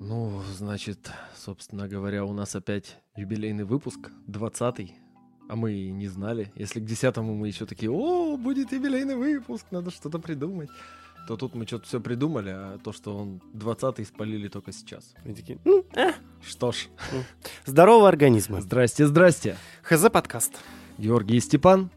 Ну, значит, собственно говоря, у нас опять юбилейный выпуск, 20-й. А мы и не знали. Если к десятому мы еще такие, о, будет юбилейный выпуск, надо что-то придумать. То тут мы что-то все придумали, а то, что он 20-й спалили только сейчас. И такие, ну, э. Что ж, Здорово, организмы. здрасте, здрасте. ХЗ подкаст. Георгий и Степан.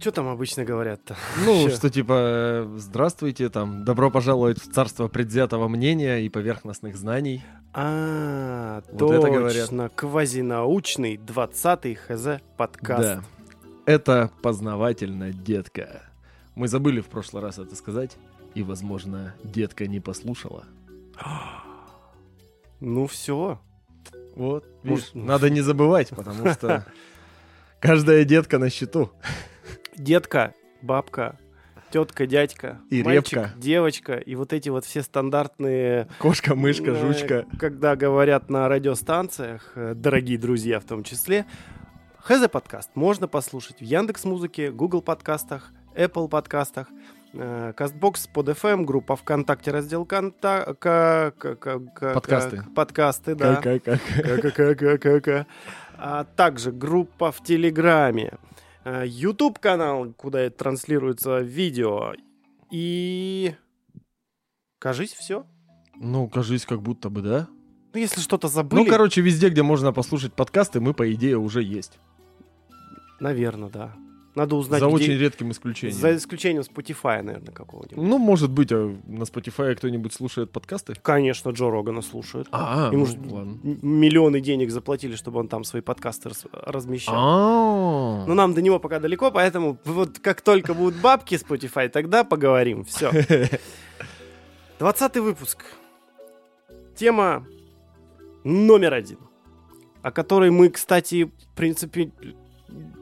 Что там обычно говорят-то? Ну, Чё? что типа, э, здравствуйте, там, добро пожаловать в царство предвзятого мнения и поверхностных знаний. А, Вот это говорят. точно. Квазинаучный 20-й ХЗ подкаст. Да. Это познавательно, детка. Мы забыли в прошлый раз это сказать, и, возможно, детка не послушала. Ну все. Вот, Может, видишь, надо не забывать, потому что каждая детка на счету. Детка, бабка, тетка, дядька, И мальчик, репка. девочка и вот эти вот все стандартные, Кошка, мышка, э, жучка. когда говорят на радиостанциях, э, дорогие друзья в том числе, ХЗ подкаст можно послушать в Яндекс Музыке, Google подкастах, Apple подкастах, э, Castbox, PodFM, группа ВКонтакте, раздел конта... ка- ка- ка- Подкасты. ка- Подкасты, да. Как, как, как. Ка-ка-ка-ка-ка. А также группа в Телеграме, YouTube канал, куда транслируется видео. И кажись, все. Ну, кажись, как будто бы, да? Ну, если что-то забыли, Ну, короче, везде, где можно послушать подкасты, мы, по идее, уже есть. наверное, да. Надо узнать, За где- очень редким исключением. За исключением Spotify, наверное, какого-нибудь. Ну, может быть, а на Spotify кто-нибудь слушает подкасты? Конечно, Джо Рогана слушают. А, Ему ну, ладно. миллионы денег заплатили, чтобы он там свои подкасты рас- размещал. А, Но нам до него пока далеко, поэтому вот как только будут бабки Spotify, тогда поговорим. Все. Двадцатый выпуск. Тема номер один. О которой мы, кстати, в принципе,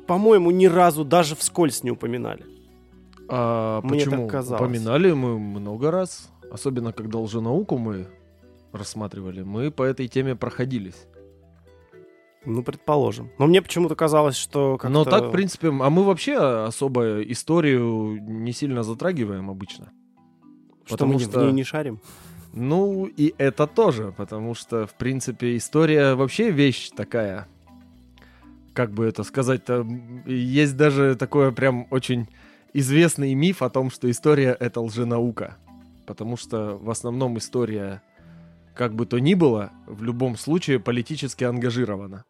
по-моему, ни разу даже вскользь не упоминали. А Мне почему? так казалось. Упоминали мы много раз. Особенно, когда лженауку мы рассматривали. Мы по этой теме проходились. Ну, предположим. Но мне почему-то казалось, что как-то... Но так, в принципе, а мы вообще особо историю не сильно затрагиваем обычно. что потому мы что- в ней не шарим. Ну, и это тоже, потому что, в принципе, история вообще вещь такая. Как бы это сказать-то? Есть даже такое прям очень известный миф о том, что история — это лженаука. Потому что в основном история, как бы то ни было, в любом случае политически ангажирована.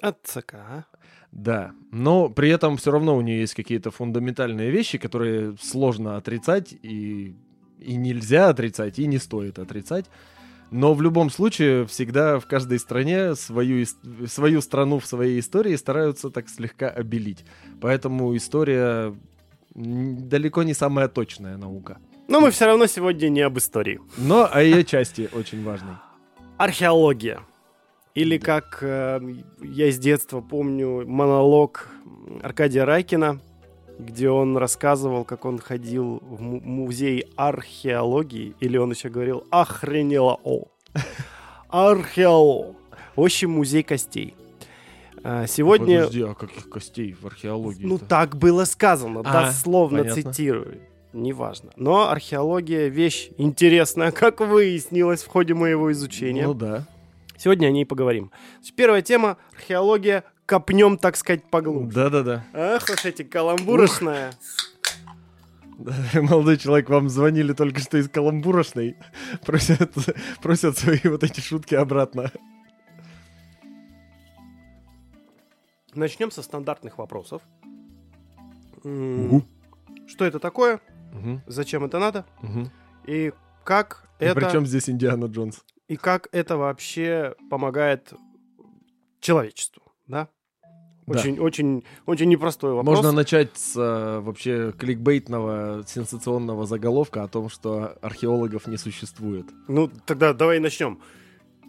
От ЦК? Да, но при этом все равно у нее есть какие-то фундаментальные вещи, которые сложно отрицать, и, и нельзя отрицать, и не стоит отрицать. Но в любом случае всегда в каждой стране свою, свою страну в своей истории стараются так слегка обелить. Поэтому история далеко не самая точная наука. Но мы все равно сегодня не об истории. Но о ее части очень важной. Археология. Или как э, я с детства помню монолог Аркадия Райкина, где он рассказывал, как он ходил в му- музей археологии, или он еще говорил «охренело о». Археолог. В общем, музей костей. А, Сегодня... Подожди, а каких костей в археологии? Ну, так было сказано, А, дословно понятно. цитирую. Неважно. Но археология вещь интересная, как выяснилось в ходе моего изучения. Ну да. Сегодня о ней поговорим. Первая тема — археология. Копнем, так сказать, поглубже. Да-да-да. Ах уж эти каламбурочная. Да, Молодой человек, вам звонили только что из каламбурошной. Просят, просят свои вот эти шутки обратно. Начнем со стандартных вопросов. М, Что это такое? Мгм, Зачем это надо? мгм. И как И это... Причем здесь Индиана Джонс? И как это вообще помогает человечеству, да? Да. Очень, очень, очень непростой вопрос. Можно начать с э, вообще кликбейтного сенсационного заголовка о том, что археологов не существует. Ну, тогда давай начнем.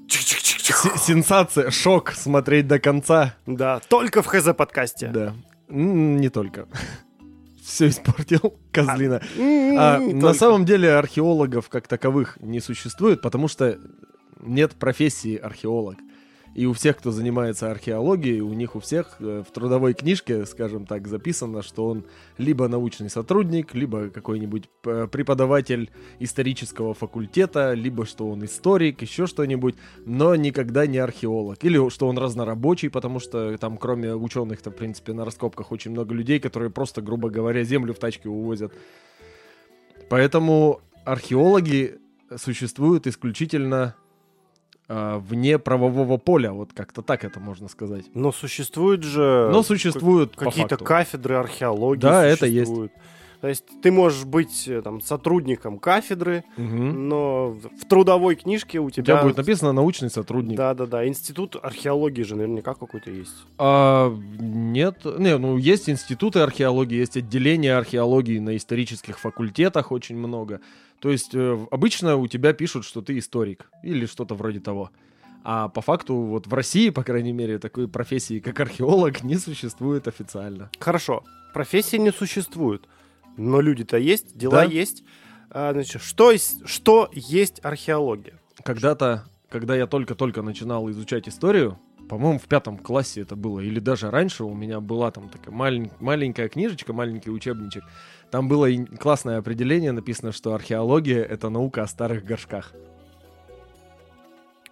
Сенсация, шок, смотреть до конца. Да, только в ХЗ подкасте. Да. М, Не только. Все испортил, козлина. А, не на только. самом деле археологов как таковых не существует, потому что нет профессии археолог. И у всех, кто занимается археологией, у них у всех э, в трудовой книжке, скажем так, записано, что он либо научный сотрудник, либо какой-нибудь э, преподаватель исторического факультета, либо что он историк, еще что-нибудь, но никогда не археолог. Или что он разнорабочий, потому что там кроме ученых-то, в принципе, на раскопках очень много людей, которые просто, грубо говоря, землю в тачке увозят. Поэтому археологи существуют исключительно вне правового поля, вот как-то так это можно сказать. Но существуют же... Но существуют какие-то кафедры археологии. Да, это есть. То есть ты можешь быть э, там сотрудником кафедры, Мгм. но в трудовой книжке у У тебя... тебя будет написано научный сотрудник. Да-да-да, институт археологии же наверняка какой-то есть. А, нет, не, ну есть институты археологии, есть отделения археологии на исторических факультетах очень много. То есть э, обычно у тебя пишут, что ты историк или что-то вроде того. А по факту вот в России, по крайней мере, такой профессии, как археолог, не существует официально. Хорошо, профессии не существует, но люди-то есть, дела Да. есть. А, значит, что, есть- что есть археология? Когда-то, когда я только-только начинал изучать историю, по-моему, в пятом классе это было, или даже раньше у меня была там такая малень- маленькая книжечка, маленький учебничек. Там было и классное определение, написано, что археология — это наука о старых горшках.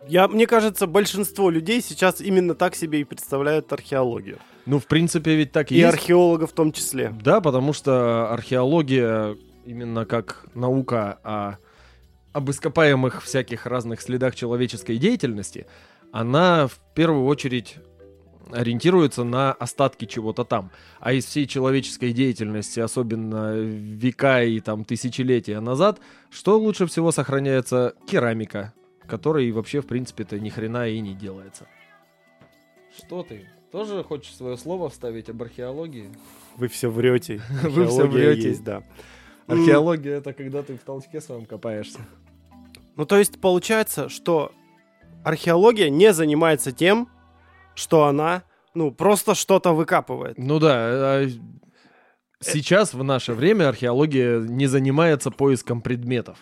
Я, мне кажется, большинство людей сейчас именно так себе и представляют археологию. Ну, в принципе, ведь так и, И есть. археологов в том числе. Да, потому что археология именно как наука о, об ископаемых всяких разных следах человеческой деятельности, она в первую очередь ориентируется на остатки чего-то там. А из всей человеческой деятельности, особенно века и там тысячелетия назад, что лучше всего сохраняется? Керамика, которой вообще, в принципе-то, ни хрена и не делается. Что ты? Тоже хочешь свое слово вставить об археологии? Вы все врете. Вы Археология врете. есть, да. Археология это когда ты в толчке своем копаешься. Ну, то есть получается, что археология не занимается тем, что она, ну, просто что-то выкапывает. Ну да, а сейчас в наше время археология не занимается поиском предметов.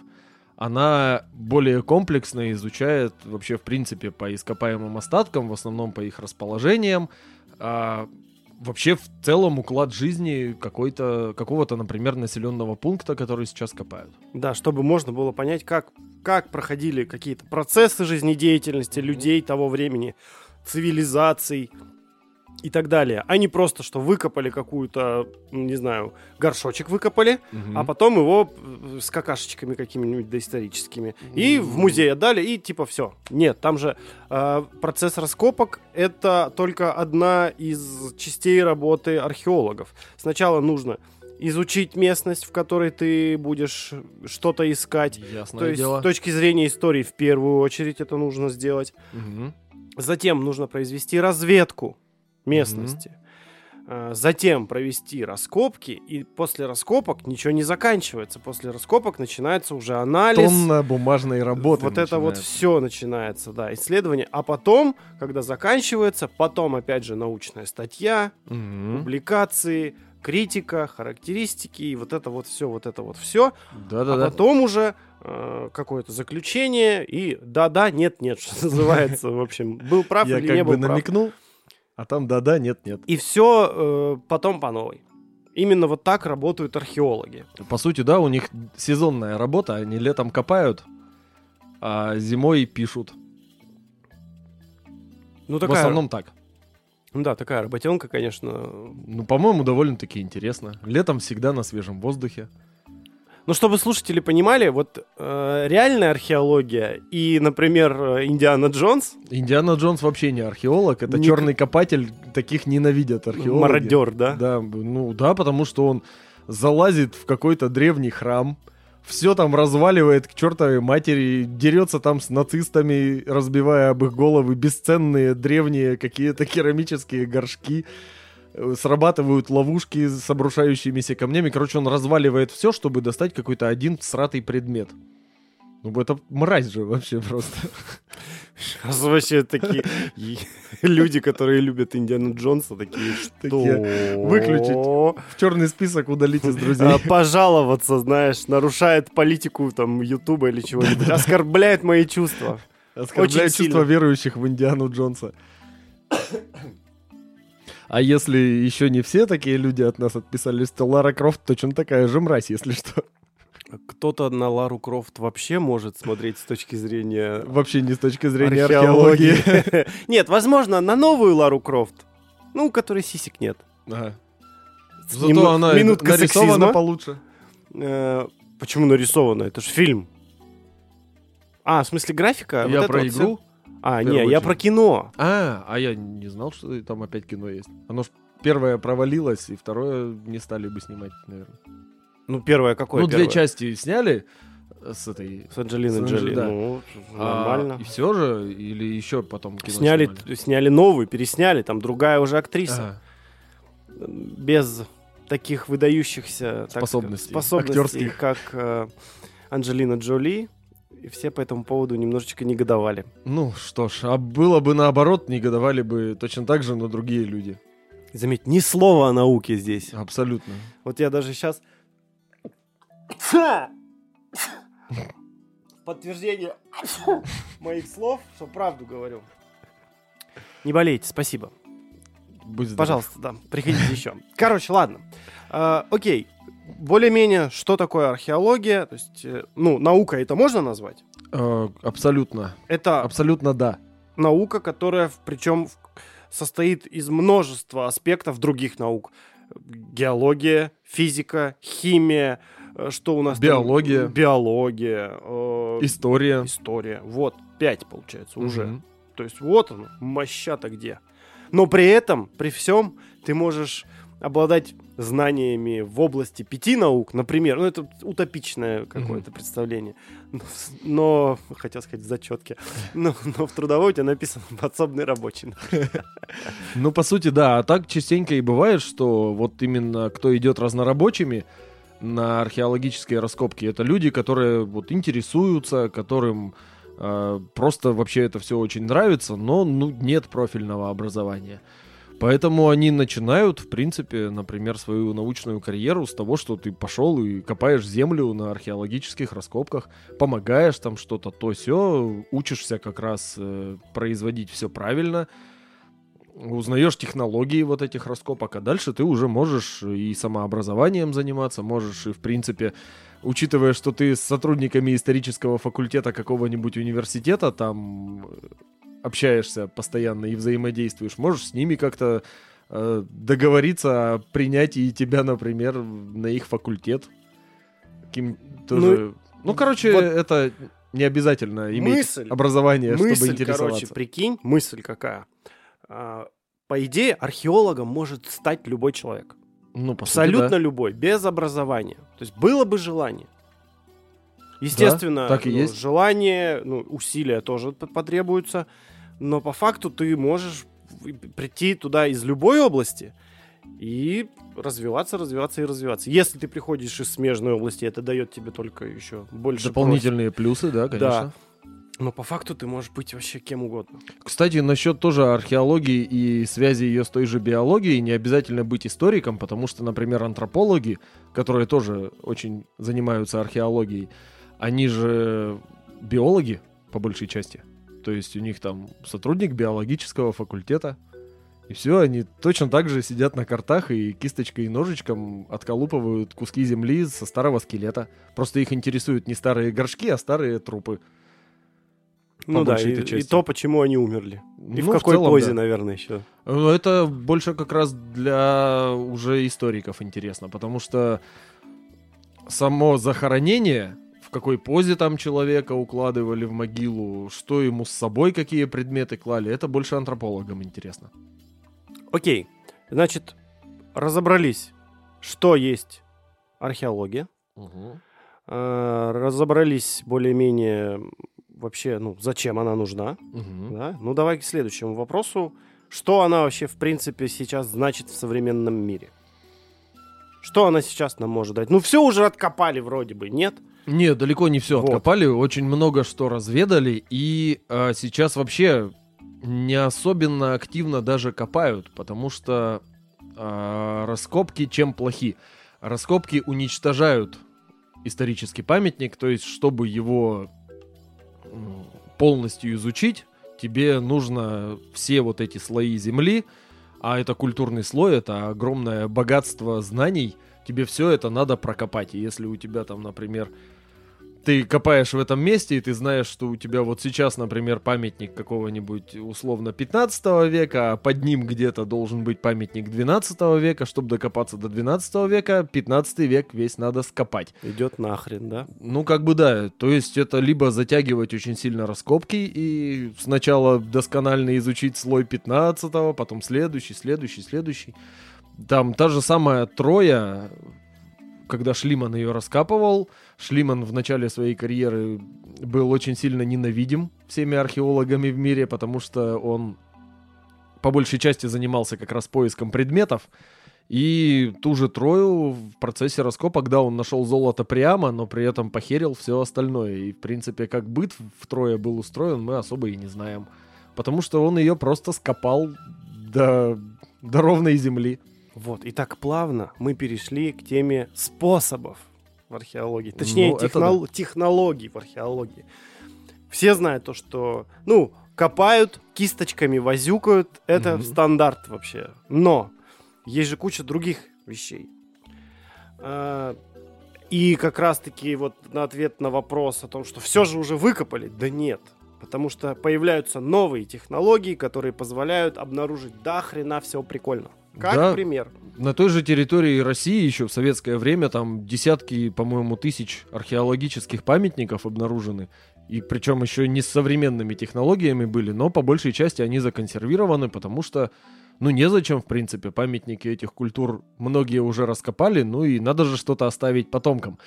Она более комплексно изучает вообще, в принципе, по ископаемым остаткам, в основном по их расположениям, а вообще в целом уклад жизни какой-то, какого-то, например, населенного пункта, который сейчас копают. Да, чтобы можно было понять, как, как проходили какие-то процессы жизнедеятельности людей того времени, цивилизаций и так далее. А не просто, что выкопали какую-то, м, не знаю, горшочек выкопали, а потом его э, с какашечками какими-нибудь доисторическими. И в музей отдали, и типа все. Нет, там же э, процесс раскопок это только одна из частей работы археологов. Сначала нужно изучить местность, в которой ты будешь что-то искать. Ясное То есть дело. с точки зрения истории в первую очередь это нужно сделать. Мгм. Затем нужно произвести разведку местности. А, Затем провести раскопки, и после раскопок ничего не заканчивается. После раскопок начинается уже анализ. Тонна бумажной работы вот это вот начинается. все начинается, да, исследование. А потом, когда заканчивается, потом опять же научная статья, Мгм. публикации, критика, характеристики, и вот это вот все, вот это вот все. Да-да-да. А потом уже какое-то заключение и да-да, нет-нет, что называется. В общем, был прав Я или как не бы был прав. намекнул, а там да-да, нет-нет. И все потом по новой. Именно вот так работают археологи. По сути, да, у них сезонная работа, они летом копают, а зимой пишут. Ну, В такая, основном так. да, такая работенка, конечно. Ну, по-моему, довольно-таки интересно. Летом всегда на свежем воздухе. Ну, чтобы слушатели понимали, вот э, реальная археология и, например, э, Индиана Джонс, Индиана Джонс вообще не археолог, это Ник- черный копатель, таких ненавидят археологи. мародер, да? Да, ну да, потому что он залазит в какой-то древний храм, все там разваливает к чертовой матери, дерется там с нацистами, разбивая об их головы бесценные древние какие-то керамические горшки. Срабатывают ловушки с обрушающимися камнями. Короче, он разваливает все, чтобы достать какой-то один сратый предмет. Ну, это мразь же вообще просто. Вообще такие люди, которые любят Индиана Джонса, такие, что? Выключить. В черный список удалить из друзей. А, пожаловаться, знаешь, нарушает политику там Ютуба или чего-нибудь, оскорбляет мои чувства. Чувство сильно. верующих в Индиану Джонса. А если еще не все такие люди от нас отписались, то Лара Крофт точно такая же мразь, если что. Кто-то на Лару Крофт вообще может смотреть с точки зрения Вообще не с точки зрения археологии. археологии. Нет, возможно, на новую Лару Крофт, ну, у которой сисек нет. Ага. Зато нем- она минутка нарисована сексизма. получше. Э, Почему нарисовано? Это же фильм. А, в смысле графика? Я Вот про вот игру. А, не, первую я очередь. про кино. А, а я не знал, что там опять кино есть. Оно ж первое провалилось, и второе не стали бы снимать, наверное. Ну, первое какое? ну, две первое? части сняли с этой... С Анджелиной Джоли. да. Ну, а, нормально. и все же, или еще потом кино Сняли, снимали? сняли новую, пересняли, там другая уже актриса. Ага. Без таких выдающихся так Способностей, сказать, способностей актерских. как э, Анджелина Джоли. И все по этому поводу немножечко негодовали. Ну что ж, а было бы наоборот, негодовали бы точно так же, но другие люди. Заметь, ни слова о науке здесь. Абсолютно. Вот я даже сейчас... Подтверждение моих слов, что правду говорю. Не болейте, спасибо. Будь здоров. Пожалуйста, да, приходите еще. Короче, ладно. А, окей. Более-менее, что такое археология? То есть, э, ну, наука это можно назвать? Э, абсолютно. Это Абсолютно да. наука, которая, причем, состоит из множества аспектов других наук. Геология, физика, химия, э, что у нас там? Биология. Биология, э, История. история. Вот, пять, получается, уже. Мгм. То есть вот оно, моща-то где. Но при этом, при всем, ты можешь обладать знаниями в области пяти наук, например, ну это утопичное какое-то представление, но, но, хотел сказать в зачетке, но, но в трудовой у тебя написано подсобный рабочий. Ну, по сути, да. А так частенько и бывает, что вот именно кто идет разнорабочими на археологические раскопки, это люди, которые вот интересуются, которым э, просто вообще это все очень нравится, но ну, нет профильного образования. Поэтому они начинают, в принципе, например, свою научную карьеру с того, что ты пошел и копаешь землю на археологических раскопках, помогаешь там что-то, то все, учишься как раз э, производить все правильно, узнаешь технологии вот этих раскопок, а дальше ты уже можешь и самообразованием заниматься, можешь и, в принципе, учитывая, что ты с сотрудниками исторического факультета какого-нибудь университета там общаешься постоянно и взаимодействуешь, можешь с ними как-то э, договориться о принятии тебя, например, на их факультет. Каким тоже... Ну, короче, вот это не обязательно иметь мысль, образование, чтобы мысль, интересоваться. короче, прикинь, мысль какая. А, по идее, археологом может стать любой человек. ну, по сути, Абсолютно да. любой, без образования. То есть было бы желание. Естественно, так и ну, есть. желание, ну, усилия тоже потребуются, но по факту ты можешь прийти туда из любой области и развиваться, развиваться и развиваться. Если ты приходишь из смежной области, это дает тебе только еще больше Дополнительные плюсы, да, конечно. Да. Но по факту ты можешь быть вообще кем угодно. Кстати, насчет тоже археологии и связи ее с той же биологией, не обязательно быть историком, потому что, например, антропологи, которые тоже очень занимаются археологией, они же биологи по большей части. То есть у них там сотрудник биологического факультета. И все, они точно так же сидят на картах и кисточкой и ножичком отколупывают куски земли со старого скелета. Просто их интересуют не старые горшки, а старые трупы. ну да, и, и то, почему они умерли. И в Ну, какой целом, позе, да. наверное, еще. Ну, это больше как раз для уже историков интересно, потому что само захоронение, в какой позе там человека укладывали в могилу, что ему с собой, какие предметы клали, это больше антропологам интересно. Окей, значит, разобрались, что есть археология. Э, разобрались более-менее вообще, ну, зачем она нужна. Мгм. Да? Ну, давай к следующему вопросу. Что она вообще, в принципе, сейчас значит в современном мире? Что она сейчас нам может дать? Ну, все уже откопали вроде бы, нет? Не, далеко не все Вот. откопали, очень много что разведали, и а, сейчас вообще не особенно активно даже копают, потому что а, раскопки чем плохи? Раскопки уничтожают исторический памятник, то есть чтобы его полностью изучить, тебе нужно все вот эти слои земли, а это культурный слой, это огромное богатство знаний, тебе все это надо прокопать. И если у тебя там, например, ты копаешь в этом месте, и ты знаешь, что у тебя вот сейчас, например, памятник какого-нибудь условно 15 века, а под ним где-то должен быть памятник 12 века, чтобы докопаться до 12 века, 15 век весь надо скопать. Идет нахрен, да? Ну, как бы да. То есть это либо затягивать очень сильно раскопки и сначала досконально изучить слой 15 потом следующий, следующий, следующий. Там та же самая Троя, когда Шлиман ее раскапывал, Шлиман в начале своей карьеры был очень сильно ненавидим всеми археологами в мире, потому что он по большей части занимался как раз поиском предметов. И ту же Трою в процессе раскопа, когда он нашел золото прямо, но при этом похерил все остальное. И, в принципе, как быт в Трое был устроен, мы особо и не знаем. Потому что он ее просто скопал до, до ровной земли. Вот, и так плавно мы перешли к теме способов в археологии. Точнее, Ну, технол- да. технологий в археологии. Все знают то, что, ну, копают, кисточками возюкают, это Мгм. стандарт вообще. Но есть же куча других вещей. А, И как раз-таки вот на ответ на вопрос о том, что все же уже выкопали, да нет. Потому что появляются новые технологии, которые позволяют обнаружить до хрена всего прикольно. Как Да. пример. На той же территории России еще в советское время там десятки, по-моему, тысяч археологических памятников обнаружены. И причем еще не с современными технологиями были, но по большей части они законсервированы, потому что, ну, незачем, в принципе, памятники этих культур многие уже раскопали, ну и надо же что-то оставить потомкам.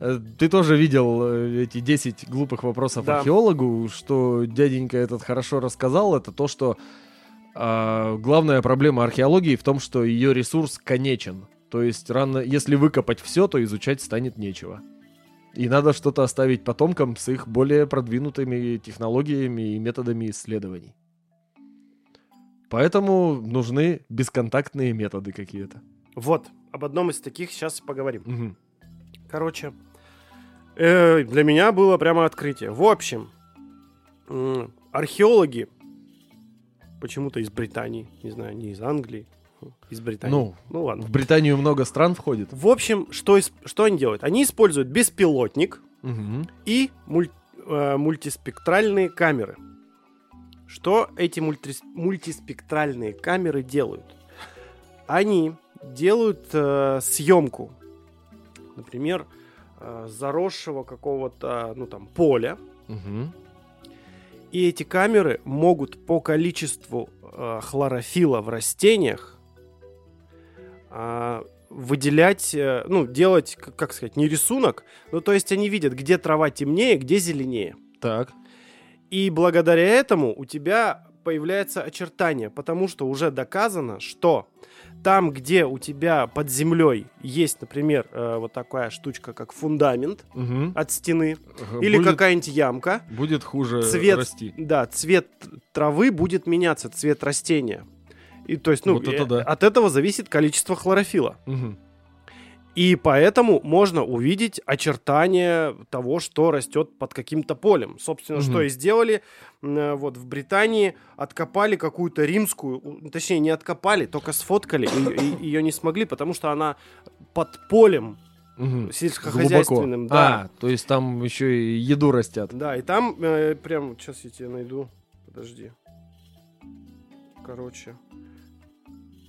Э, Ты тоже видел э, эти 10 глупых вопросов Да. археологу, что дяденька этот хорошо рассказал, это то, что а, главная проблема археологии в том, что ее ресурс конечен. То есть рано, если выкопать все, то изучать станет нечего. И надо что-то оставить потомкам с их более продвинутыми технологиями и методами исследований. Поэтому нужны бесконтактные методы какие-то. Вот, об одном из таких сейчас поговорим. Мгм. Короче, э, для меня было прямо открытие. В общем, археологи почему-то из Британии, не знаю, не из Англии, из Британии. Ну, ну ладно. в Британию много стран входит. В общем, что, что они делают? Они используют беспилотник Мгм. и муль- э, мультиспектральные камеры. Что эти мульти- мультиспектральные камеры делают? Они делают э, съемку, например, э, заросшего какого-то, ну там, поля, Мгм. И эти камеры могут по количеству э, хлорофила в растениях а, выделять, э, ну, делать, к- как сказать, не рисунок, ну, то есть они видят, где трава темнее, где зеленее. Так. И благодаря этому у тебя появляется очертание, потому что уже доказано, что там, где у тебя под землей есть, например, э, вот такая штучка, как фундамент Мгм. от стены, Ага, или будет, какая-нибудь ямка, будет хуже цвет, расти. да, цвет травы будет меняться, цвет растения. И то есть, ну, Вот это э, да. от этого зависит количество хлорофила. Мгм. И поэтому можно увидеть очертания того, что растет под каким-то полем. Собственно, Мгм. что и сделали. Э, Вот в Британии откопали какую-то римскую, у- точнее, не откопали, только сфоткали. И, ее не смогли, потому что она под полем Мгм. сельскохозяйственным. Глубоко. Да. А, то есть там еще и еду растят. Да, и там э, прям, сейчас я тебе найду. Подожди. Короче.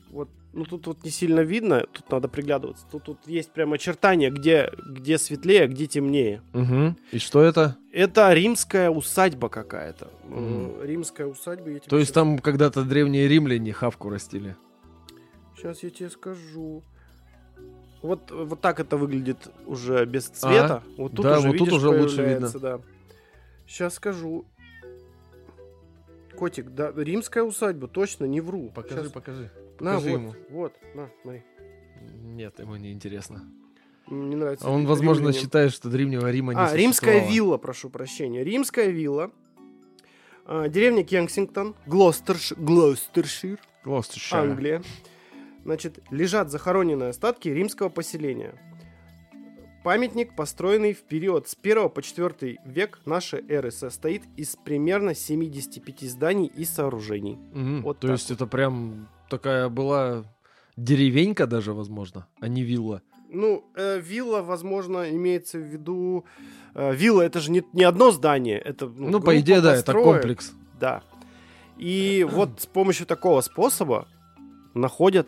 Вот, ну тут вот не сильно видно, тут надо приглядываться. Тут, тут есть прям очертания, где, где светлее, а где темнее. Мгм. И что это? Это римская усадьба какая-то. Э, Римская усадьба. Я тебе То есть щас- там когда-то древние римляне хавку растили. Сейчас я тебе скажу. Вот, вот так это выглядит уже без цвета. Вот тут Да, уже, вот тут видишь, уже лучше появляется, Да. Сейчас скажу. Котик, да, римская усадьба, точно, не вру. Щас- покажи. На, покажи вот, ему. вот, на, смотри. Нет, ему не интересно. Не нравится. А он, возможно, римляне. считает, что древнего Рима не А, римская вилла, прошу прощения. Римская вилла. А, деревня Кенсингтон, Глостерш... Глостершир, Гloucestershire. Англия. Значит, лежат захороненные остатки римского поселения. Памятник, построенный в период с 1 по 4 век нашей эры, состоит из примерно 75 зданий и сооружений. Мгм. Вот То так есть это прям такая была деревенька даже, возможно, а не вилла. Ну, э, вилла, возможно, имеется в виду... э, вилла это же не, не одно здание, это... Ну, по группа идее, да, это комплекс. Да. И вот с помощью такого способа находят...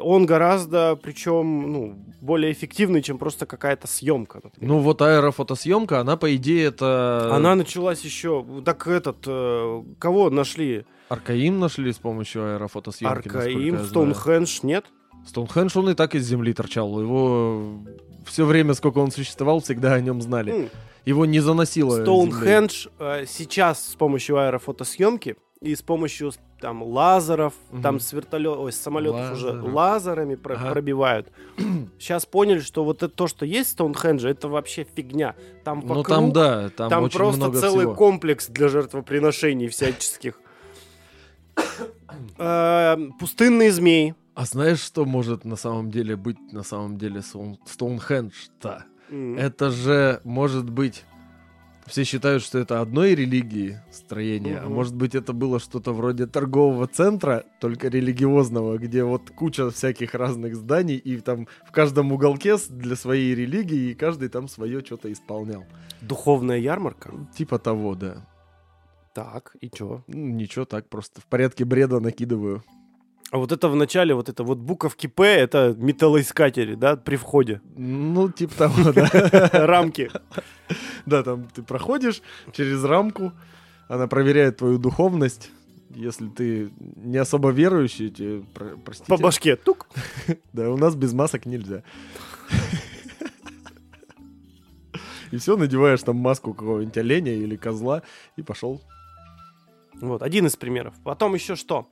Он гораздо, причем, ну, более эффективный, чем просто какая-то съемка. например. Ну вот аэрофотосъемка, она по идее это... Она началась еще... Так этот... э, кого нашли? Аркаим нашли с помощью аэрофотосъемки. Аркаим. Стоунхендж, нет? Стоунхендж, он и так из земли торчал. Его все время, сколько он существовал, всегда о нем знали. М, Его не заносило. Стоунхендж э, сейчас с помощью аэрофотосъемки и с помощью там лазеров, Мгм. там с вертолет, ой, с самолетов уже Лазеров. лазерами про- Ага. пробивают. Сейчас поняли, что вот это то, что есть в Стоунхендже, это вообще фигня. Там Ну вокруг, там да, там, там очень просто много целый всего. комплекс для жертвоприношений всяческих. Э, Пустынные змеи. А знаешь, что может на самом деле быть на самом деле Стоун- Стоунхендж-то? Это же может быть... Все считают, что это одной религии строение, а Мгм. может быть это было что-то вроде торгового центра, только религиозного, где вот куча всяких разных зданий, и там в каждом уголке для своей религии, и каждый там свое что-то исполнял. Духовная ярмарка. Типа того, да. Так, и чё? Ну, ничего, так просто в порядке бреда накидываю. А вот это в начале, вот это вот буковки П, это металлоискатели, да, при входе. Ну, типа того, да. Рамки. Да, там ты проходишь через рамку, она проверяет твою духовность. Если ты не особо верующий, тебе, про- простите, По башке. Тук. да, у нас без масок нельзя. И все, надеваешь там маску какого-нибудь оленя или козла и пошел. Вот, один из примеров. Потом еще что?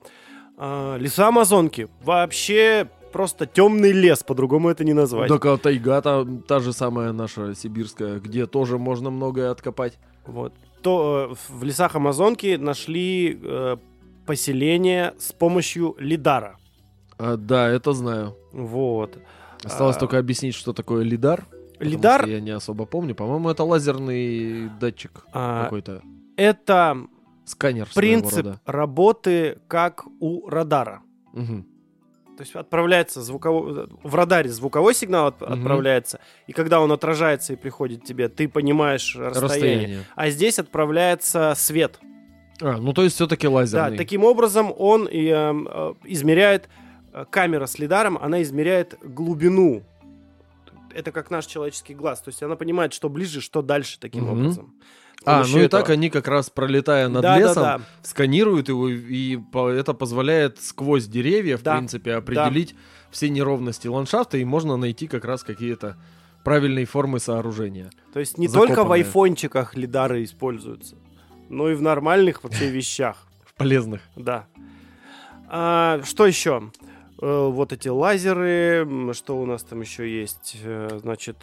А, леса Амазонки. Вообще просто темный лес, по-другому это не назвать. Так а тайга та, та же самая наша сибирская, где тоже можно многое откопать. Вот. То э, в лесах Амазонки нашли э, поселение с помощью лидара. А, да, это знаю. Вот. Осталось А, только объяснить, что такое лидар. Лидар я не особо помню. По-моему, это лазерный датчик а, какой-то. это Сканер принцип работы как у радара. Мгм. То есть отправляется звуковой... В радаре звуковой сигнал от- Мгм. отправляется, и когда он отражается и приходит к тебе, ты понимаешь расстояние. Расстояние. А здесь отправляется свет. А, ну то есть все-таки лазерный. Да, таким образом он и, эм, э, измеряет... э, Камера с лидаром, она измеряет глубину. Это как наш человеческий глаз. То есть она понимает, что ближе, что дальше таким Мгм. образом. А, ну и этого. так они как раз пролетая над Да, да, лесом, да. сканируют его, и это позволяет сквозь деревья, в Да. принципе, определить все неровности ландшафта, и можно найти как раз какие-то правильные формы сооружения. То есть не только в айфончиках лидары используются, но и в нормальных вообще вещах. В полезных. Да. А, что еще? Э, Вот эти лазеры. Что у нас там еще есть? Э, Значит,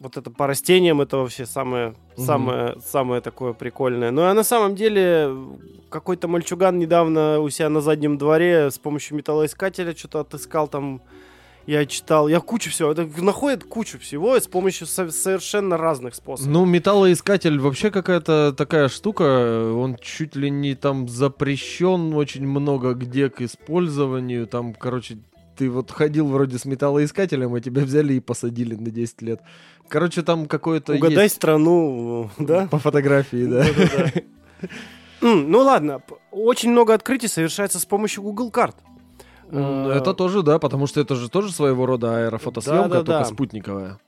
вот это по растениям это вообще самое, Мгм. самое, самое такое прикольное. Ну а на самом деле какой-то мальчуган недавно у себя на заднем дворе с помощью металлоискателя что-то отыскал там. Я читал, я кучу всего, это находит кучу всего с помощью со- совершенно разных способов. Ну, металлоискатель вообще какая-то такая штука, он чуть ли не там запрещен очень много где к использованию, там, короче, ты вот ходил вроде с металлоискателем, а тебя взяли и посадили на 10 лет. Короче, там какое-то Угадай есть страну, да? по фотографии, да. Ну ладно, очень много открытий совершается с помощью Google карт. Э, Это тоже, да, потому что это же тоже своего рода аэрофотосъемка, только спутниковая.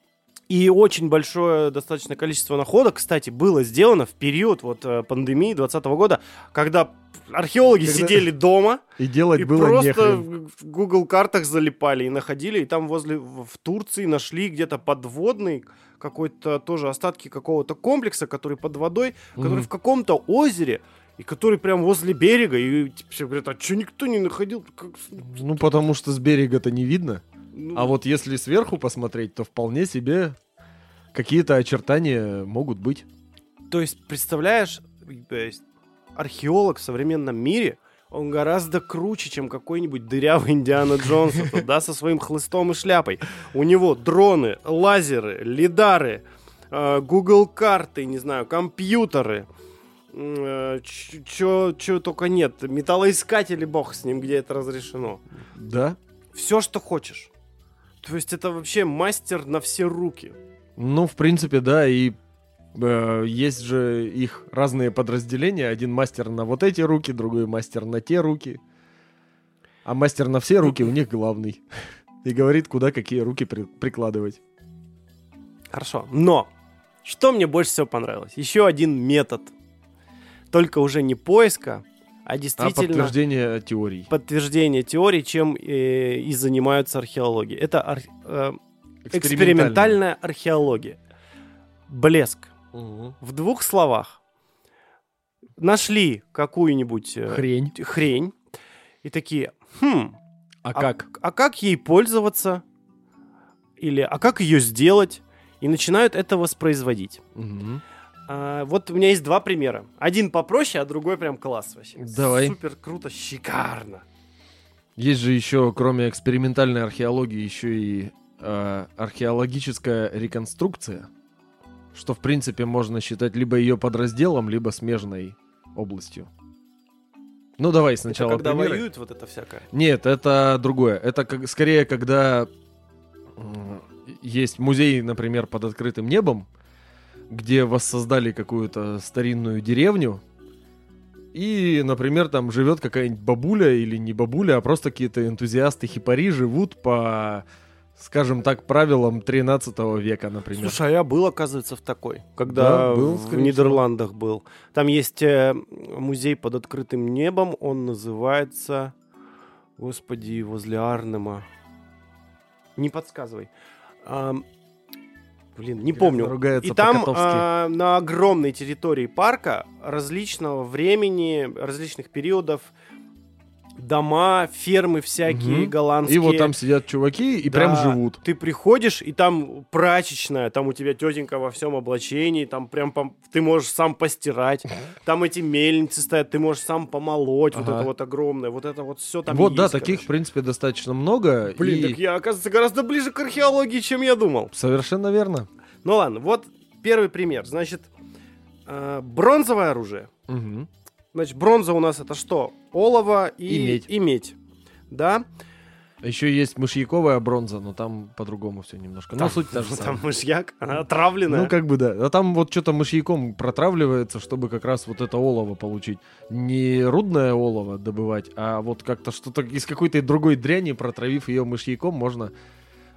И очень большое достаточно количество находок, кстати, было сделано в период вот э, пандемии 2020 года, когда археологи Когда- сидели дома И делать и было просто нехрен. в Google картах залипали и находили, и там возле в Турции нашли где-то подводный какой-то тоже остатки какого-то комплекса, который под водой, который Мгм. в каком-то озере и который прям возле берега, и типа, все говорят, а что никто не находил? Как Ну, потому что с берега-то не видно. Ну, А вот если сверху посмотреть, то вполне себе какие-то очертания могут быть. То есть, представляешь, археолог в современном мире он гораздо круче, чем какой-нибудь дырявый Индиана Джонс, да, со своим хлыстом и шляпой. У него дроны, лазеры, лидары, э, Google карты, не знаю, компьютеры, э, чё только нет, металлоискатели, бог с ним, где это разрешено. Да? Все, что хочешь. То есть это вообще мастер на все руки. Ну, в принципе, да, и э, есть же их разные подразделения. Один мастер на вот эти руки, другой мастер на те руки. А мастер на все руки у них главный. И говорит, куда какие руки при- прикладывать. Хорошо. Но что мне больше всего понравилось? Еще один метод. Только уже не поиска, а действительно... А подтверждение теорий. Подтверждение теорий, чем э, и занимаются археологией. Это ар, э, экспериментальная археология. Блеск. Угу. В двух словах. Нашли какую-нибудь э, хрень. хрень и такие, хм, а, а как? А как ей пользоваться? Или а как ее сделать? И начинают это воспроизводить. Угу. А, вот у меня есть два примера. Один попроще, а другой прям класс вообще. Давай. Супер круто, шикарно. Есть же еще, кроме экспериментальной археологии, еще и э, археологическая реконструкция, что в принципе можно считать либо ее подразделом, либо смежной областью. Ну давай сначала. Это когда примеры. воюют вот это всякое. Нет, это другое. Это как, скорее, когда есть музей, например, под открытым небом, где воссоздали какую-то старинную деревню, и, например, там живет какая-нибудь бабуля или не бабуля, а просто какие-то энтузиасты хипари живут по, скажем так, правилам 13 века, например. Слушай, а я был, оказывается, в такой, когда да, был, в Нидерландах всего. был. Там есть э, музей под открытым небом, он называется, господи, возле Арнема. Не подсказывай. Блин, не помню. И там э, на огромной территории парка различного времени, различных периодов дома, фермы всякие угу. голландские. И вот там сидят чуваки и да, прям живут. Ты приходишь, и там прачечная, там у тебя тетенька во всем облачении, там прям пом- ты можешь сам постирать, там эти мельницы стоят, ты можешь сам помолоть, ага. вот это вот огромное, вот это вот все там Вот, есть, да, короче. таких, в принципе, достаточно много. Блин, и... так я, оказывается, гораздо ближе к археологии, чем я думал. Совершенно верно. Ну ладно, вот первый пример. Значит, э, бронзовое оружие. Угу. Значит, бронза у нас это что? Олово и, и медь. И медь. Да? Еще есть мышьяковая бронза, но там по-другому все немножко. Там, но суть та же Там мышьяк, она отравленная. Ну, как бы да. А там вот что-то мышьяком протравливается, чтобы как раз вот это олово получить. Не рудное олово добывать, а вот как-то что-то из какой-то другой дряни, протравив ее мышьяком, можно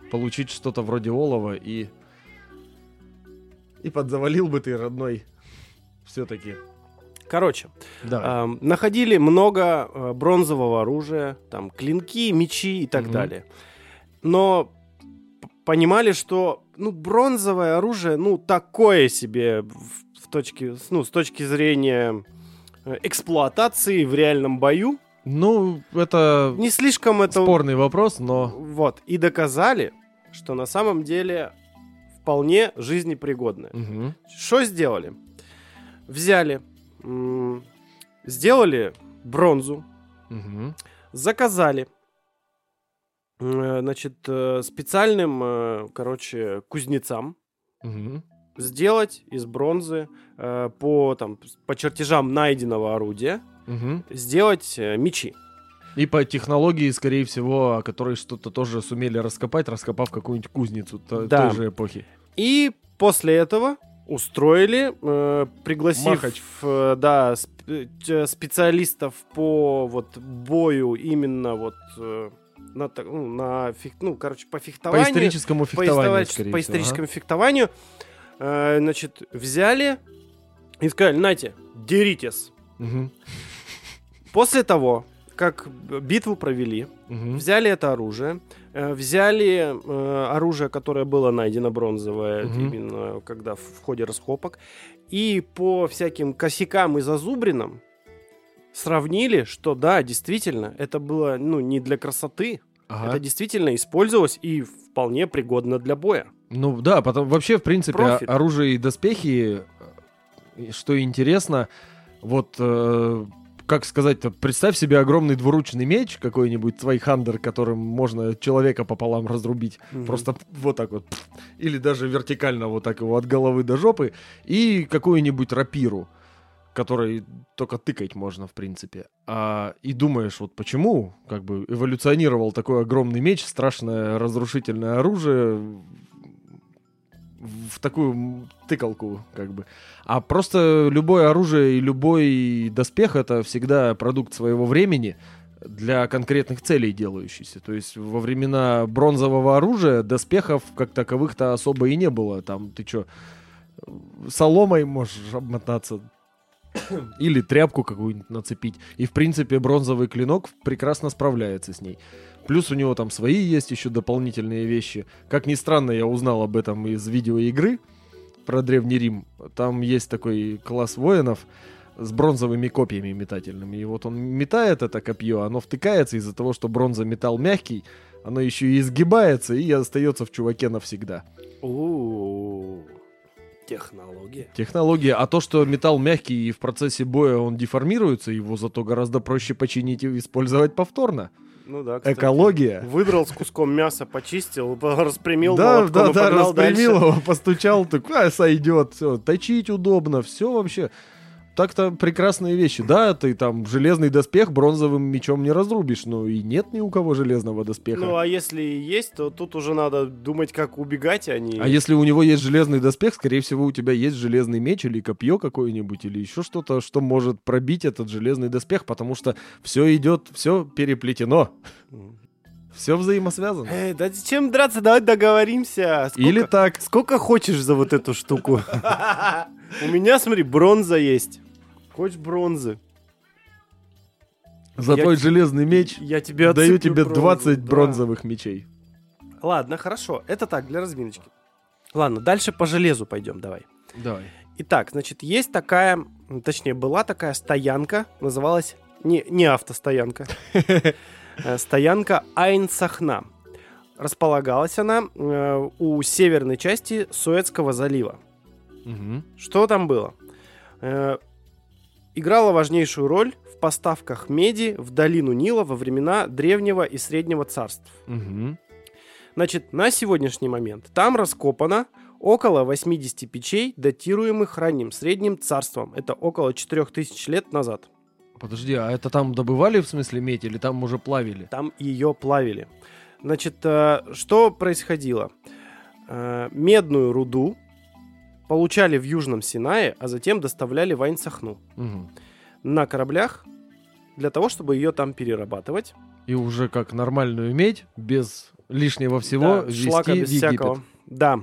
получить что-то вроде олова и... И подзавалил бы ты, родной, все-таки. Короче, э, находили много э, бронзового оружия, там клинки, мечи и так mm-hmm. далее. Но понимали, что ну бронзовое оружие, ну такое себе в, в точке, ну с точки зрения э, эксплуатации в реальном бою. Ну это не слишком это спорный вопрос, но вот и доказали, что на самом деле вполне жизнепригодное. Угу. Что сделали? Взяли сделали бронзу, угу. заказали, значит, э, специальным, э, короче, кузнецам угу. сделать из бронзы э, по, там, по чертежам найденного орудия угу. сделать мечи. И по технологии, скорее всего, о которой что-то тоже сумели раскопать, раскопав какую-нибудь кузницу да. той же эпохи. И после этого устроили, э, пригласив Махач. э, да, сп- э, специалистов по вот бою именно вот э, на, ну, на фех, ну, короче, по фехтованию. По историческому фехтованию, По, по историческому ага. фехтованию. Э, значит, взяли и сказали, нате, деритесь. Угу. После того, как битву провели, угу. взяли это оружие, э, взяли э, оружие, которое было найдено бронзовое, угу. именно когда в, в ходе раскопок, и по всяким косякам и зазубринам сравнили, что да, действительно, это было ну не для красоты, ага. это действительно использовалось и вполне пригодно для боя. Ну да, потом вообще в принципе Профит. оружие и доспехи, что интересно, вот э, как сказать, представь себе огромный двуручный меч, какой-нибудь цвайхандер, которым можно человека пополам разрубить. Мгм. Просто вот так вот. Или даже вертикально вот так его от головы до жопы. И какую-нибудь рапиру, которой только тыкать можно, в принципе. А, и думаешь, вот почему как бы эволюционировал такой огромный меч, страшное разрушительное оружие в такую тыкалку, как бы. А просто любое оружие и любой доспех это всегда продукт своего времени для конкретных целей делающийся. То есть во времена бронзового оружия доспехов как таковых-то особо и не было. Там ты что, соломой можешь обмотаться или тряпку какую-нибудь нацепить. И в принципе бронзовый клинок прекрасно справляется с ней. Плюс у него там свои есть еще дополнительные вещи. Как ни странно, я узнал об этом из видеоигры про Древний Рим. Там есть такой класс воинов с бронзовыми копьями метательными. И вот он метает это копье, оно втыкается из-за того, что бронза металл мягкий, оно еще и изгибается и остается в чуваке навсегда. Технология. Технология. А то, что металл мягкий и в процессе боя он деформируется, его зато гораздо проще починить и использовать повторно. Ну да, кстати. Экология. Выдрал с куском мяса, почистил, распрямил Да, молотком да, и да, распрямил дальше. его, постучал, так, а, сойдет, все, точить удобно, все вообще. Так-то прекрасные вещи. Да, ты там железный доспех бронзовым мечом не разрубишь, но и нет ни у кого железного доспеха. Ну, а если есть, то тут уже надо думать, как убегать, а не... А если у него есть железный доспех, скорее всего, у тебя есть железный меч или копье какое-нибудь, или еще что-то, что может пробить этот железный доспех, потому что все идет, все переплетено. Все взаимосвязано. Эй, да зачем драться? Давай договоримся. Сколько, Или так. сколько хочешь за вот эту штуку? У меня, смотри, бронза есть. Хочешь бронзы? За твой железный меч Я тебе даю тебе бронзу, 20 да. бронзовых мечей. Ладно, хорошо. Это так, для разминочки. Ладно, дальше по железу пойдем, давай. Давай. Итак, значит, есть такая, точнее, была такая стоянка, называлась не, не автостоянка, стоянка Айнсахна. Располагалась она э, у северной части Суэцкого залива. Что там было? Э, Играла важнейшую роль в поставках меди в долину Нила во времена Древнего и Среднего царств. Мгм. Значит, на сегодняшний момент там раскопано около 80 печей, датируемых ранним средним царством. Это около 4000 лет назад. Подожди, а это там добывали в смысле медь или там уже плавили? Там ее плавили. Значит, э, что происходило? Э, Медную руду получали в Южном Синае, а затем доставляли в Айнсахну Мгм. на кораблях для того, чтобы ее там перерабатывать. И уже как нормальную медь, без лишнего всего, Да, везти шлака в без Египет. всякого. Да.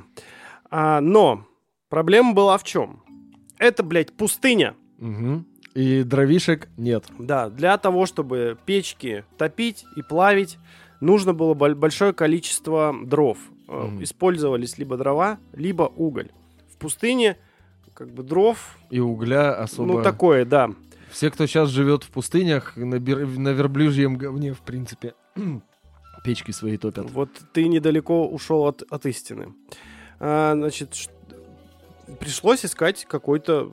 А, но проблема была в чем? Это, блядь, пустыня. Мгм. И дровишек нет. Да, для того, чтобы печки топить и плавить, нужно было боль- большое количество дров. Мгм. Использовались либо дрова, либо уголь. В пустыне как бы дров, И угля особо... ну такое, да. Все, кто сейчас живет в пустынях, на, бер- на верблюжьем говне, в принципе, печки свои топят. Вот ты недалеко ушел от, от истины. А, значит, пришлось искать какой-то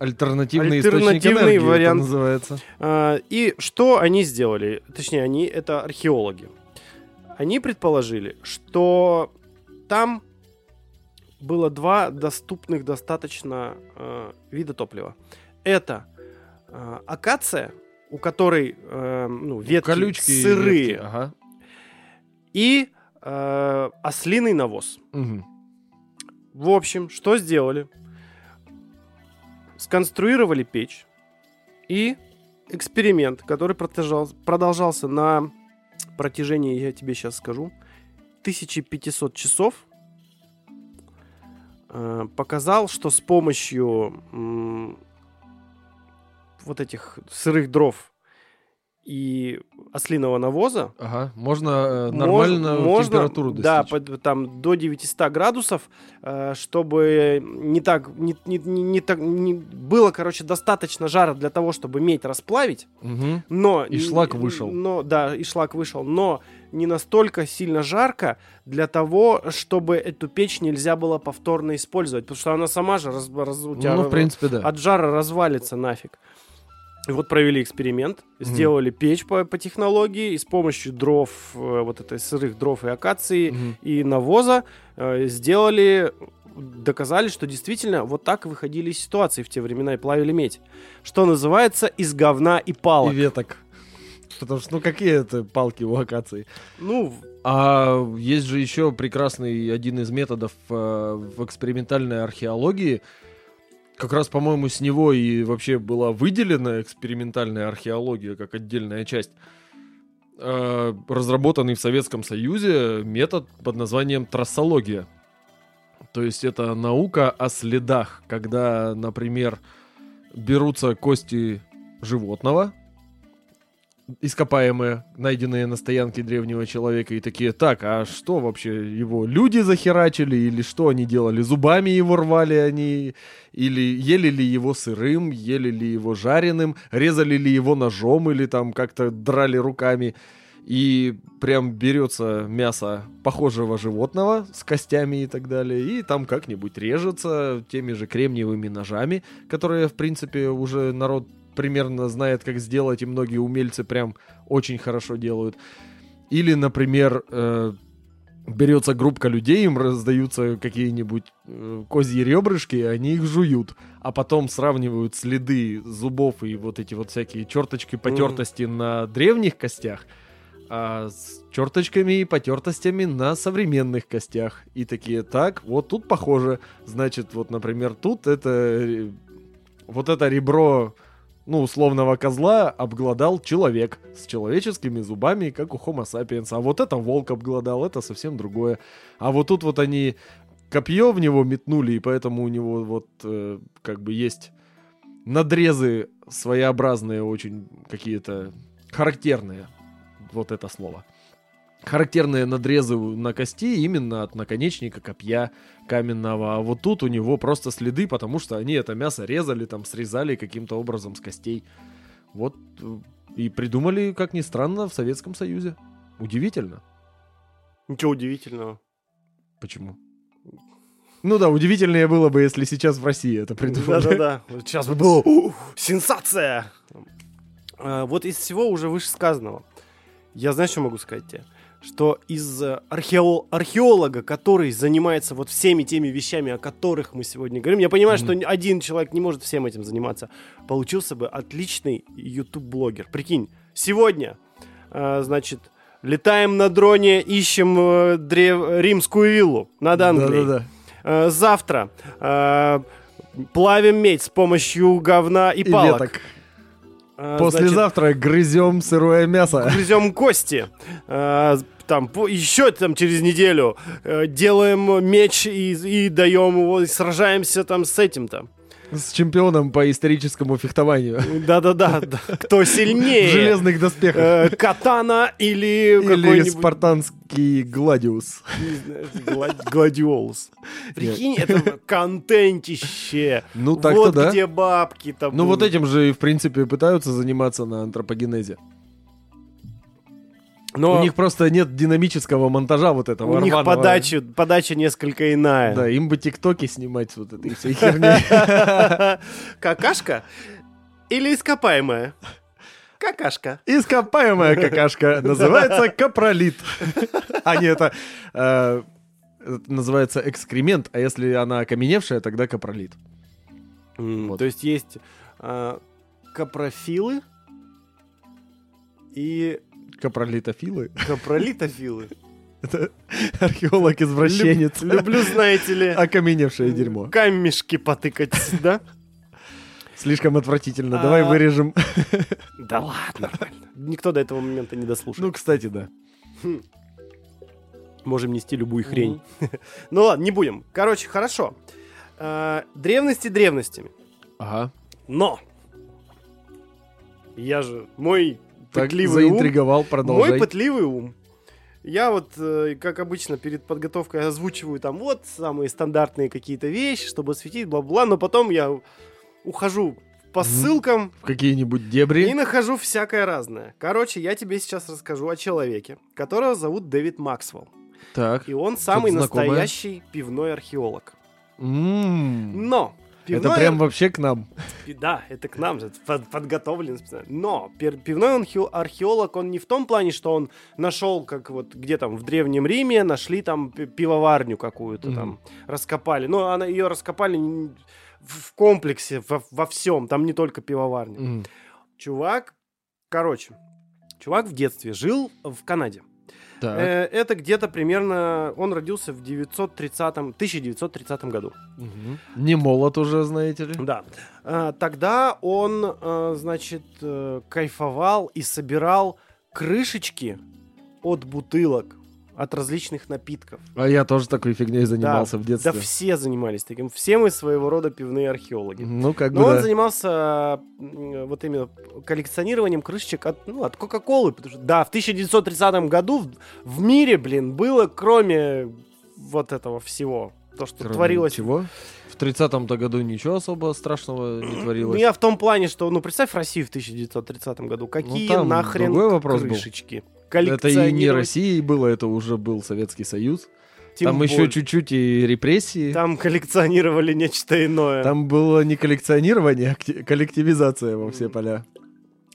Альтернативный, источник Альтернативный энергии, вариант. это называется. А, И что они сделали? Точнее, они это археологи. Они предположили, что там было два доступных достаточно э, вида топлива. Это э, акация, у которой э, ну, ветки Колючки и сырые, ветки, Ага. и э, ослиный навоз. Мгм. В общем, что сделали? Сконструировали печь и эксперимент, который продолжал- продолжался на протяжении, я тебе сейчас скажу, 1500 часов, э, показал, что с помощью вот этих сырых дров и ослиного навоза Ага. Можно э, нормальную можно, температуру Да, достичь. под- там до 900 градусов, э, чтобы не так, не, не- не- не так, не- было, короче, достаточно жара для того, чтобы медь расплавить, Мгм. но... И шлак вышел. Но, да, и шлак вышел, но не настолько сильно жарко для того, чтобы эту печь нельзя было повторно использовать, потому что она сама же раз- раз- у тебя Ну, в принципе, да. от жара развалится нафиг. Вот провели эксперимент, сделали печь по, по технологии, и с помощью дров, э, вот этой сырых дров и акации, Мгм. и навоза э, сделали, доказали, что действительно вот так выходили из ситуации в те времена и плавили медь. Что называется из говна и палок. И веток. Потому что, ну, какие это палки у акации? Ну, А есть же еще прекрасный один из методов э, в экспериментальной археологии. Как раз, по-моему, с него и вообще была выделена экспериментальная археология как отдельная часть. Э, разработанный в Советском Союзе метод под названием трассология. То есть это наука о следах, когда, например, берутся кости животного, ископаемые, найденные на стоянке древнего человека, и такие, так, а что вообще, его люди захерачили, или что они делали, зубами его рвали они, или ели ли его сырым, ели ли его жареным, резали ли его ножом, или там как-то драли руками, и прям берется мясо похожего животного с костями и так далее, и там как-нибудь режется теми же кремниевыми ножами, которые, в принципе, уже народ примерно знает, как сделать, и многие умельцы прям очень хорошо делают. Или, например, э, берется группка людей, им раздаются какие-нибудь э, козьи ребрышки, и они их жуют, а потом сравнивают следы зубов и вот эти вот всякие черточки потертости на древних костях, а с черточками и потертостями на современных костях. И такие, так, вот тут похоже. Значит, вот, например, тут это... Вот это ребро ну, условного козла обглодал человек с человеческими зубами, как у Homo sapiens. А вот это волк обглодал, это совсем другое. А вот тут вот они копье в него метнули, и поэтому у него вот э, как бы есть надрезы своеобразные, очень какие-то характерные. Вот это слово. Характерные надрезы на кости именно от наконечника копья каменного. А вот тут у него просто следы, потому что они это мясо резали, там срезали каким-то образом с костей. Вот э, и придумали, как ни странно, в Советском Союзе. Удивительно. ничего удивительного. Почему? Ну да, удивительнее было бы, если сейчас в России это придумали. Да-да-да. Сейчас бы было «Ух, сенсация! А, Вот из всего уже вышесказанного, я знаешь, что могу сказать тебе? Что из э, архео- археолога, который занимается вот всеми теми вещами, о которых мы сегодня говорим, я понимаю, что Мгм. один человек не может всем этим заниматься, получился бы отличный YouTube-блогер. Прикинь, сегодня, э, значит, летаем на дроне, ищем э, древ- римскую виллу над Англией. Да-да-да. Э, завтра э, плавим медь с помощью говна и, И палок. веток. Э, Послезавтра грызем сырое мясо. значит, грызем кости. Э, там по- еще там через неделю э, делаем меч и, и даем его, и сражаемся там с этим-то. С чемпионом по историческому фехтованию. Да-да-да. да. Кто В сильнее? железных доспехах. Э, Катана или, Или спартанский гладиус. Гладиолус. Прикинь, это контентище. Ну так-то вот да. где бабки-то Ну вот этим же в принципе пытаются заниматься на антропогенезе. Но У них просто нет динамического монтажа вот этого у них рваного. подача, подача несколько иная. Да, им бы тиктоки снимать вот этой всей херней. Какашка или ископаемая? Какашка. Ископаемая какашка называется капролит. А не это э, это называется экскремент, а если она окаменевшая, тогда капролит. Вот. То есть есть а, капрофилы и Капролитофилы. капролитофилы. Это археолог-извращенец. Люб- Люблю, знаете ли, Окаменевшее дерьмо. камешки потыкать, да? Слишком отвратительно. Давай А. вырежем. Да ладно. Никто до этого момента не дослушал. Ну, кстати, да. Можем нести любую хрень. Ну ладно, не будем. Короче, хорошо. А, Древности древностями. Ага. Но я же мой Так пытливый ум, заинтриговал, мой продолжай. пытливый ум. Я вот, э, как обычно, перед подготовкой озвучиваю там вот самые стандартные какие-то вещи, чтобы осветить, бла-бла, но потом я ухожу по ссылкам В какие-нибудь и дебри. нахожу всякое разное. Короче, я тебе сейчас расскажу о человеке, которого зовут Дэвид Максвелл. Так. И он самый настоящий пивной археолог. М. Но Это пивной прям вообще к нам. да, это к нам же под- подготовлен специально. Но пивной архе- археолог, он не в том плане, что он нашел, как вот где там в Древнем Риме, нашли там пи- пивоварню какую-то Мгм. там, раскопали. Но она, ее раскопали в комплексе, во, во всем, там не только пивоварня. Мгм. Чувак, короче, чувак в детстве жил в Канаде. Так. Э, это где-то примерно, он родился в 930 1930 году. Мгм. Не молод уже, знаете ли. Да. А, Тогда он, а, значит, э, кайфовал и собирал крышечки от бутылок, от различных напитков. А я тоже такой фигней занимался в Да детстве. все занимались таким. Все мы своего рода пивные археологи. Ну, как Но бы, он да. занимался вот именно коллекционированием крышечек от, ну, от Кока-Колы. Потому что, да, в 1930 году в, в мире, блин, было кроме вот этого всего, то, что Кроме творилось Чего? В 30-м-то году ничего особо страшного не Ну, творилось. я в том плане, что, ну, представь Россию в 1930 году. Какие там нахрен вопрос был. Это и не Россией было, это уже был Советский Союз. тем Там еще более. чуть-чуть и репрессии. Там, Там коллекционировали нечто иное. было не коллекционирование, а кти- коллективизация во все поля.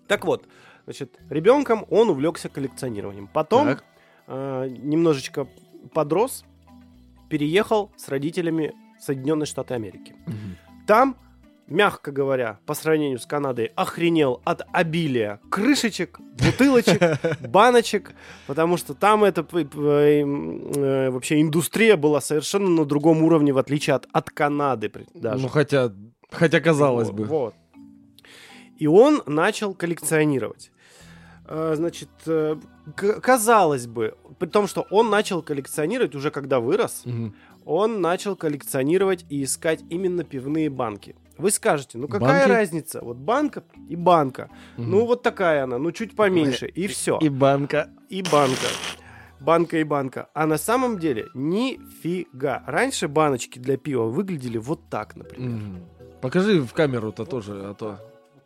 Так вот, значит, ребенком он увлекся коллекционированием. Потом Так. э, немножечко подрос, переехал с родителями в Соединенные Штаты Америки. Мгм. Там, мягко говоря, по сравнению с Канадой, охренел от обилия крышечек, бутылочек, баночек, потому что там это п- п- э, вообще индустрия была совершенно на другом уровне, в отличие от, от Канады даже. Ну, хотя, хотя казалось Вот, бы. Вот. И он начал коллекционировать. Э, Значит, э, казалось бы, при том, что он начал коллекционировать уже когда вырос, Мгм. он начал коллекционировать и искать именно пивные банки. Вы скажете, ну какая Банки? разница? Вот банка и банка. Мгм. Ну вот такая она, ну чуть поменьше, и все. И банка. И банка. Банка и банка. А на самом деле нифига. Раньше баночки для пива выглядели вот так, например. Мгм. Покажи в камеру-то тоже, а то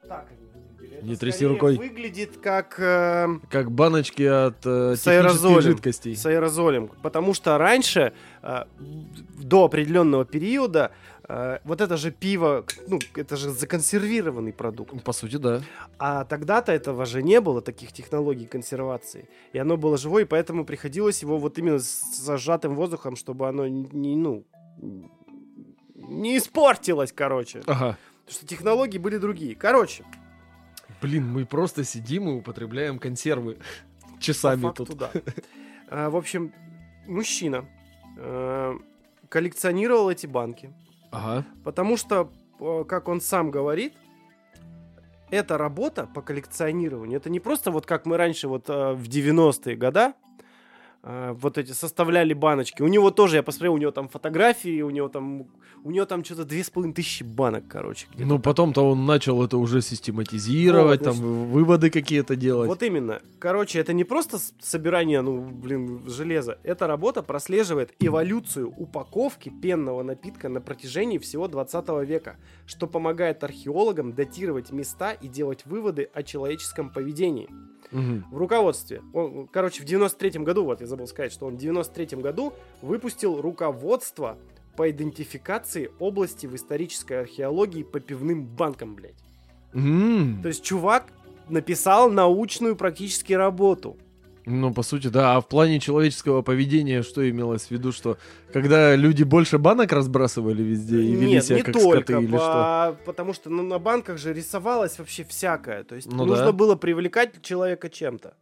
Так они выглядели. Не Это тряси рукой. Выглядит как э, как баночки от э, С аэрозолем. жидкостей. с аэрозолем. Потому что раньше, э, до определенного периода, вот это же пиво, ну, это же законсервированный продукт. По сути, да. А тогда-то этого же не было, таких технологий консервации. И оно было живое, и поэтому приходилось его вот именно с зажатым воздухом, чтобы оно не, ну, не испортилось, короче. Ага. Потому что технологии были другие. Короче, Блин, мы просто сидим и употребляем консервы часами факту, тут. да. А, В общем, мужчина э, коллекционировал эти банки, Ага. потому что, э, как он сам говорит, эта работа по коллекционированию, это не просто вот как мы раньше вот э, в 90-е года вот эти составляли баночки. У него тоже, я посмотрел, у него там фотографии, у него там, у него там что-то две с половиной тысячи банок, короче. Ну, потом-то он начал это уже систематизировать, Вот, там значит, выводы какие-то делать. Вот именно. Короче, это не просто собирание, ну, блин, железа. Эта работа прослеживает эволюцию упаковки пенного напитка на протяжении всего 20 века, что помогает археологам датировать места и делать выводы о человеческом поведении. В руководстве. Он, короче, в 93 году, вот я забыл сказать, что он в 93 году выпустил руководство по идентификации области в исторической археологии по пивным банкам, блядь. М. То есть чувак написал научную практически работу. Ну, по сути, да. А в плане человеческого поведения что имелось в виду, что когда люди больше банок разбрасывали везде и вели Нет, себя не как только, скоты или что? по- потому что ну, на банках же рисовалось вообще всякое. То есть Ну нужно да. было привлекать человека чем-то.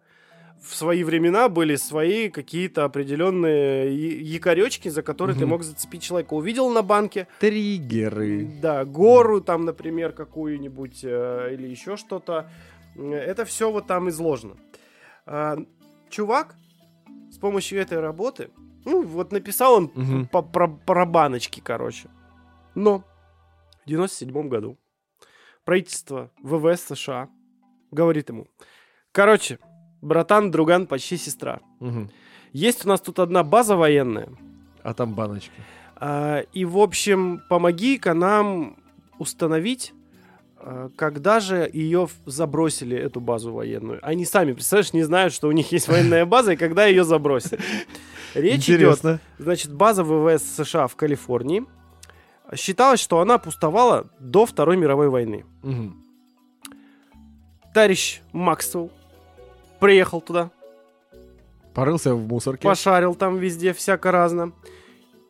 В свои времена были свои какие-то определенные якоречки, за которые ты Мгм. мог зацепить человека. Увидел на банке, Триггеры. да, гору там, например, какую-нибудь э, или еще что-то. Э, Это все вот там изложено. Чувак с помощью этой работы, ну, вот написал он Мгм. по- про, про баночки, короче. Но в 97 году правительство ВВС США говорит ему, короче, братан, друган, почти сестра, Мгм. есть у нас тут одна база военная, А там баночки. а, и, в общем, помоги-ка нам установить, когда же ее забросили, эту базу военную. Они сами, представляешь, не знают, что у них есть военная база и когда ее забросили. Речь идет, Интересно. значит, база ВВС США в Калифорнии. Считалось, что она пустовала до Второй мировой войны. Мгм. Товарищ Максвелл приехал туда, Порылся в мусорке. пошарил там везде всяко разно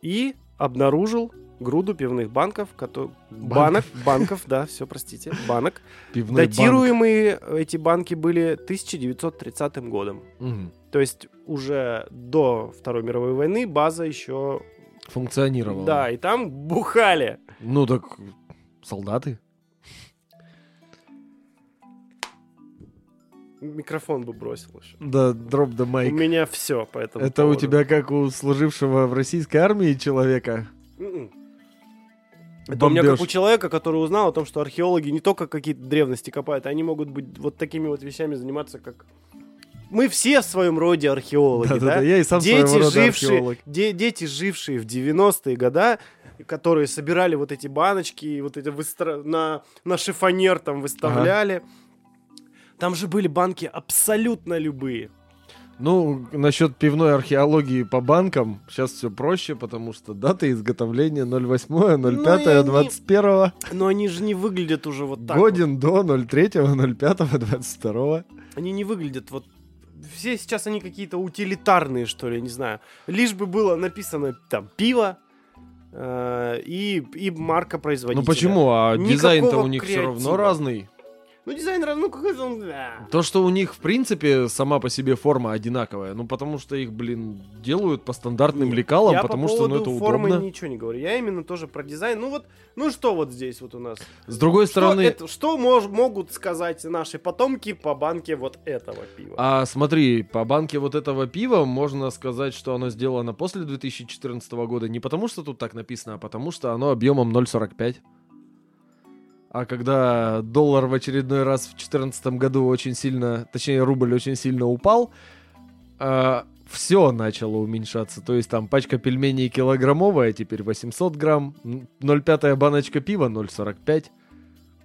и обнаружил груду пивных банков, кото- банок, банков, да, все, простите, банок. Пивной банк. Датируемые эти банки были 1930 годом. Мгм. То есть уже до Второй мировой войны база еще... Функционировала. Да, и там бухали. Ну так солдаты. Микрофон бы бросил еще. Да, дроп да У майк. меня все по этому Это у поводу. тебя как у служившего в российской армии человека. М-м. Это у меня как у человека, который узнал о том, что археологи не только какие-то древности копают, они могут быть вот такими вот вещами заниматься, как... Мы все в своем роде археологи, да? Да-да-да, я и сам дети, своего рода жившие, археолог. де- дети, жившие в 90-е года, которые собирали вот эти баночки, и вот эти выстра- на, на шифонер там выставляли. Там же были банки абсолютно любые. Ну, насчет пивной археологии по банкам, сейчас все проще, потому что дата изготовления 08, Ну, и 05, они- 21, Но они же не выглядят уже вот так. годен до 03, 05, 22. вот. Они не выглядят вот... Все сейчас они какие-то утилитарные, что ли, не знаю. Лишь бы было написано там пиво э, и, и марка производителя. Ну почему? А Никакого дизайн-то у них все креатива. равно разный. Ну дизайн, раз- ну какой-то он... да. То, что у них, в принципе, сама по себе форма одинаковая, ну, потому что их, блин, делают по стандартным Нет, лекалам, я потому по что, ну, это формы удобно. ничего не говорю. Я именно тоже про дизайн. Ну вот, ну что вот здесь вот у нас? С другой Что, стороны, это- что мож- могут сказать наши потомки по банке вот этого пива? а смотри, по банке вот этого пива можно сказать, что оно сделано после 2014 года не потому, что тут так написано, а потому что оно объемом 0,45. А когда доллар в очередной раз в 2014 году очень сильно, точнее рубль очень сильно упал, все начало уменьшаться. То есть там пачка пельменей килограммовая, теперь 800 грамм, м, 0,5 баночка пива 0,45.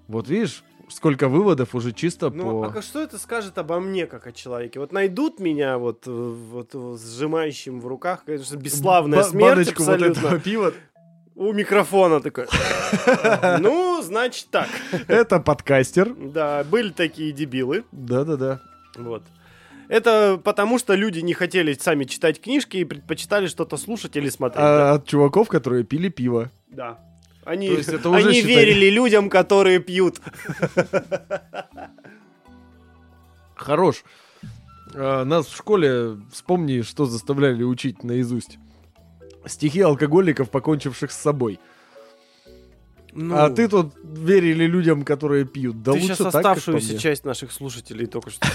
Вот видишь, сколько выводов уже чисто Ну, по... а что это скажет обо мне, как о человеке? Вот найдут меня вот, э, вот э, сжимающим в руках, конечно, бесславная Ба- смерть баночку вот абсолютно. этого пива. У микрофона такой. Ну, значит так. Это подкастер. Да, были такие дебилы. Да-да-да. Вот. Это потому, что люди не хотели сами читать книжки и предпочитали что-то слушать или смотреть. да. А от чуваков, которые пили пиво. Да. Они, То есть это уже они верили людям, которые пьют. Хорош. А, нас в школе, вспомни, что заставляли учить наизусть. Стихи алкоголиков, покончивших с собой. Ну, А ты тут верили людям, которые пьют. Да ты лучше сейчас так, оставшуюся часть наших слушателей только что.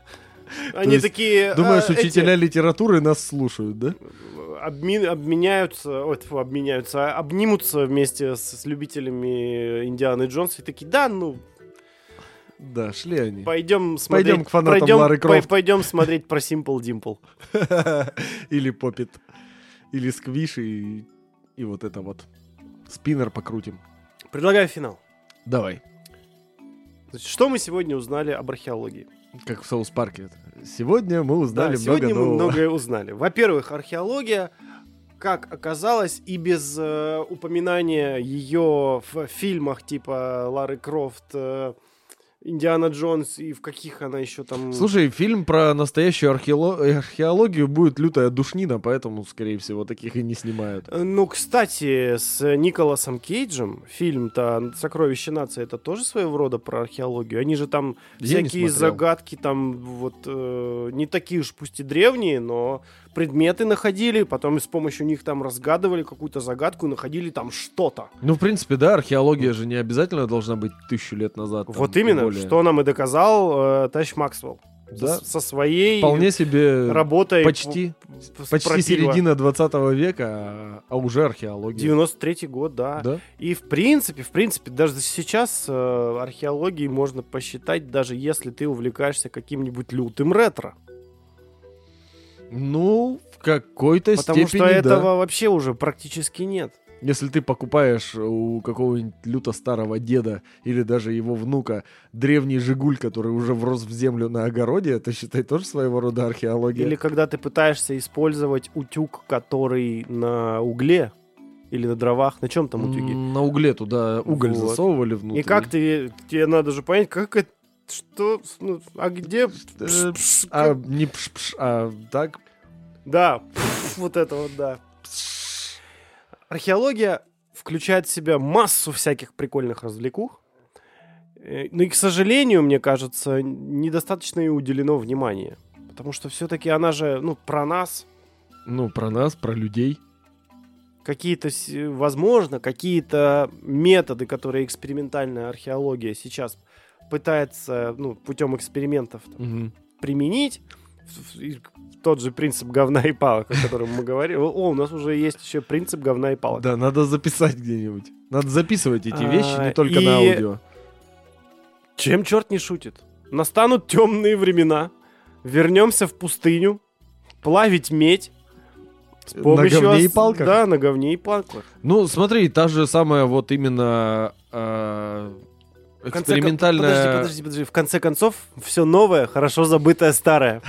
Они такие... Думаешь, а, эти, учителя литературы нас слушают, да? обменяются, обменяются, а, обнимутся вместе с, любителями Индианы Джонса и такие, да, ну, Да, шли они. пойдем смотреть... Пойдем к фанатам Лары Крофт. Пойдем смотреть про Simple Dimple. Или попит. Или сквиш и... И вот это вот. Спиннер покрутим. Предлагаю финал. Давай. Значит, что мы сегодня узнали об археологии? Как в Соус Парке. Сегодня мы узнали Да, много сегодня мы нового. многое узнали. Во-первых, археология, как оказалось, и без э, упоминания ее в фильмах типа Лары Крофт, э, Индиана Джонс и в каких она еще там... Слушай, фильм про настоящую археоло- археологию будет лютая душнина, поэтому, скорее всего, таких и не снимают. Э, Ну, кстати, с Николасом Кейджем фильм-то «Сокровище нации» это тоже своего рода про археологию. Они же там Я всякие загадки там вот э, не такие уж пусть и древние, но предметы находили, потом с помощью них там разгадывали какую-то загадку и находили там что-то. Ну, в принципе, да, археология же не обязательно должна быть тысячу лет назад. там, вот именно, более. что нам и доказал э, товарищ Максвелл. Да, Со, со своей вполне себе работой. почти, почти про пиво. середина 20 века, а, а уже археология. 93-й год, да. Да? И в принципе, в принципе, даже сейчас э, археологией можно посчитать, даже если ты увлекаешься каким-нибудь лютым ретро. Ну, в какой-то Потому степени, что да. этого вообще уже практически нет. Если ты покупаешь у какого-нибудь люто старого деда или даже его внука древний «Жигуль», который уже врос в землю на огороде, это, считай, тоже своего рода археология. Или когда ты пытаешься использовать утюг, который на угле, Или на дровах? На чем там утюги? На угле туда уголь Вот. засовывали внутрь. И как ты... Тебе надо же понять, как это... Что? ну, а где... Э, А не а так. Да, вот это вот, да. Археология включает в себя массу всяких прикольных развлекух. Э, Ну и, к сожалению, мне кажется, недостаточно ей уделено внимания. Потому что все-таки она же, ну, про нас. Ну, про нас, про людей. Какие-то, с- возможно, какие-то методы, которые экспериментальная археология сейчас пытается, ну, путем экспериментов там, Мгм. применить. Тот же принцип говна и палок, о котором мы говорили. О, у нас уже есть еще принцип говна и палок. Да, надо записать где-нибудь. Надо записывать эти А, вещи не только и- на аудио. Чем черт не шутит? Настанут темные времена. Вернемся в пустыню. Плавить медь. С На помощью говне и палках? Да, на говне и палках. Ну, смотри, та же самая вот именно а, В конце кон- экспериментальная... Подожди, подожди, подожди. В конце концов, все новое, хорошо забытое старое.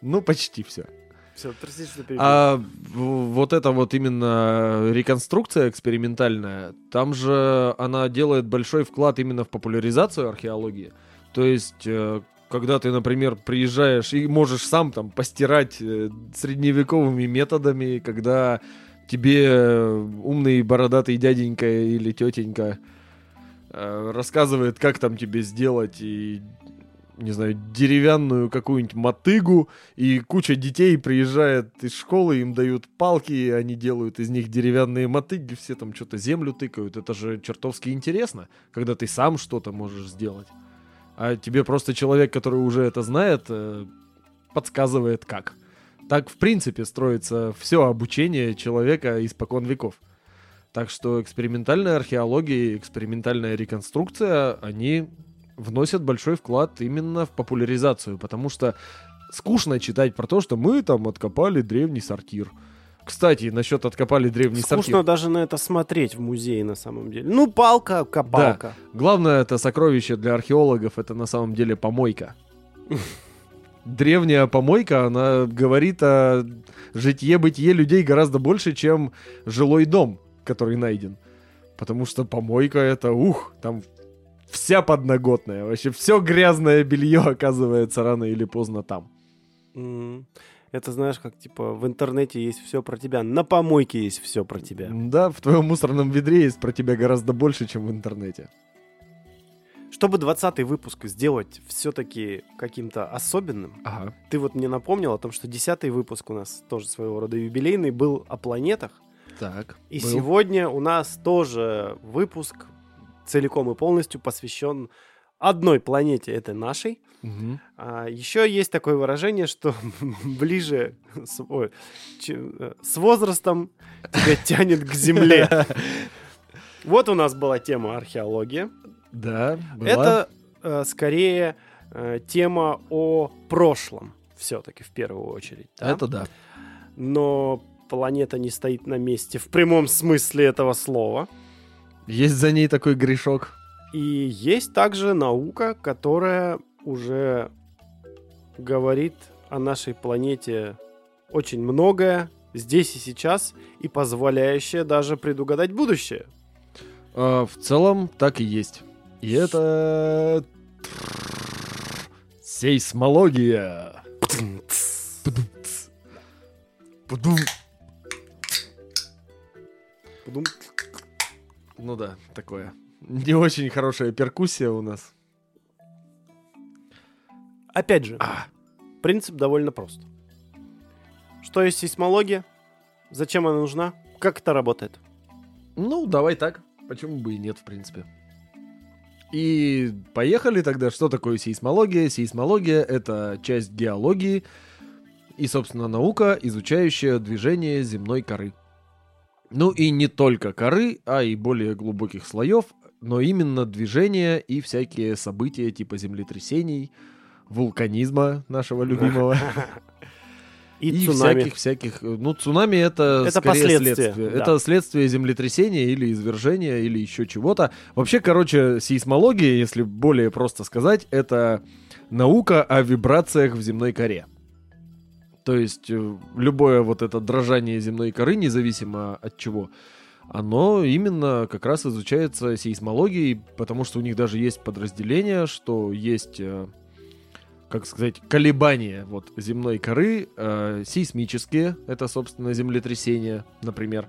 Ну, почти все. Все, простите, что перебил. А вот эта вот именно реконструкция экспериментальная, там же она делает большой вклад именно в популяризацию археологии. То есть, э, когда ты, например, приезжаешь и можешь сам там постирать э, средневековыми методами, когда тебе э, умный бородатый дяденька или тетенька рассказывает, как там тебе сделать и не знаю, деревянную какую-нибудь мотыгу, и куча детей приезжает из школы, им дают палки, и они делают из них деревянные мотыги, все там что-то землю тыкают. Это же чертовски интересно, когда ты сам что-то можешь сделать. А тебе просто человек, который уже это знает, э, подсказывает как. Так, в принципе, строится все обучение человека испокон веков. Так что экспериментальная археология и экспериментальная реконструкция, они вносят большой вклад именно в популяризацию, потому что скучно читать про то, что мы там откопали древний сортир. Кстати, насчет откопали древний Скучно сортир. даже на это смотреть в музее на самом деле. Ну, палка, копалка. Главное это сокровище для археологов, это на самом деле помойка. Древняя помойка, она говорит о житье-бытие людей гораздо больше, чем жилой дом, который найден. Потому что помойка это, ух, там вся подноготная, вообще все грязное белье оказывается рано или поздно там. М, Это знаешь, как типа в интернете есть все про тебя, на помойке есть все про тебя. Да, в твоем мусорном ведре есть про тебя гораздо больше, чем в интернете. Чтобы 20 выпуск сделать все-таки каким-то особенным, Ага. ты вот мне напомнил о том, что 10 выпуск у нас тоже своего рода юбилейный был о планетах. Так. И был. сегодня у нас тоже выпуск целиком и полностью посвящен одной планете, это нашей. Мгм. А еще есть такое выражение, что ближе с, ой, че- э, с возрастом тебя тянет к Земле. Вот у нас была тема археология. Да, была. Это э, скорее э, тема о прошлом, все-таки в первую очередь. да? Это да. Но планета не стоит на месте в прямом смысле этого слова. Есть за ней такой грешок. И есть также наука, которая уже говорит о нашей планете очень многое здесь и сейчас, и позволяющая даже предугадать будущее. А, в целом, так и есть. И это... Сейсмология. Пудум-ц. Подум- Ну да, такое. Не очень хорошая перкуссия у нас. Опять же, А, принцип довольно прост. Что есть сейсмология? Зачем она нужна? Как это работает? ну, давай так. Почему бы и нет, в принципе. И поехали тогда. Что такое сейсмология? Сейсмология — это часть геологии и, собственно, наука, изучающая движение земной коры. Ну и не только коры, а и более глубоких слоев, но именно движение и всякие события типа землетрясений, вулканизма нашего любимого. И, И цунами. всяких всяких. Ну, цунами это, Это скорее последствия, следствие. да. Это следствие землетрясения или извержения, или еще чего-то. Вообще, короче, сейсмология, если более просто сказать, это наука о вибрациях в земной коре. То есть э, любое вот это дрожание земной коры, независимо от чего, оно именно как раз изучается сейсмологией, потому что у них даже есть подразделение, что есть, э, как сказать, колебания вот земной коры, э, сейсмические, это, собственно, землетрясения, например,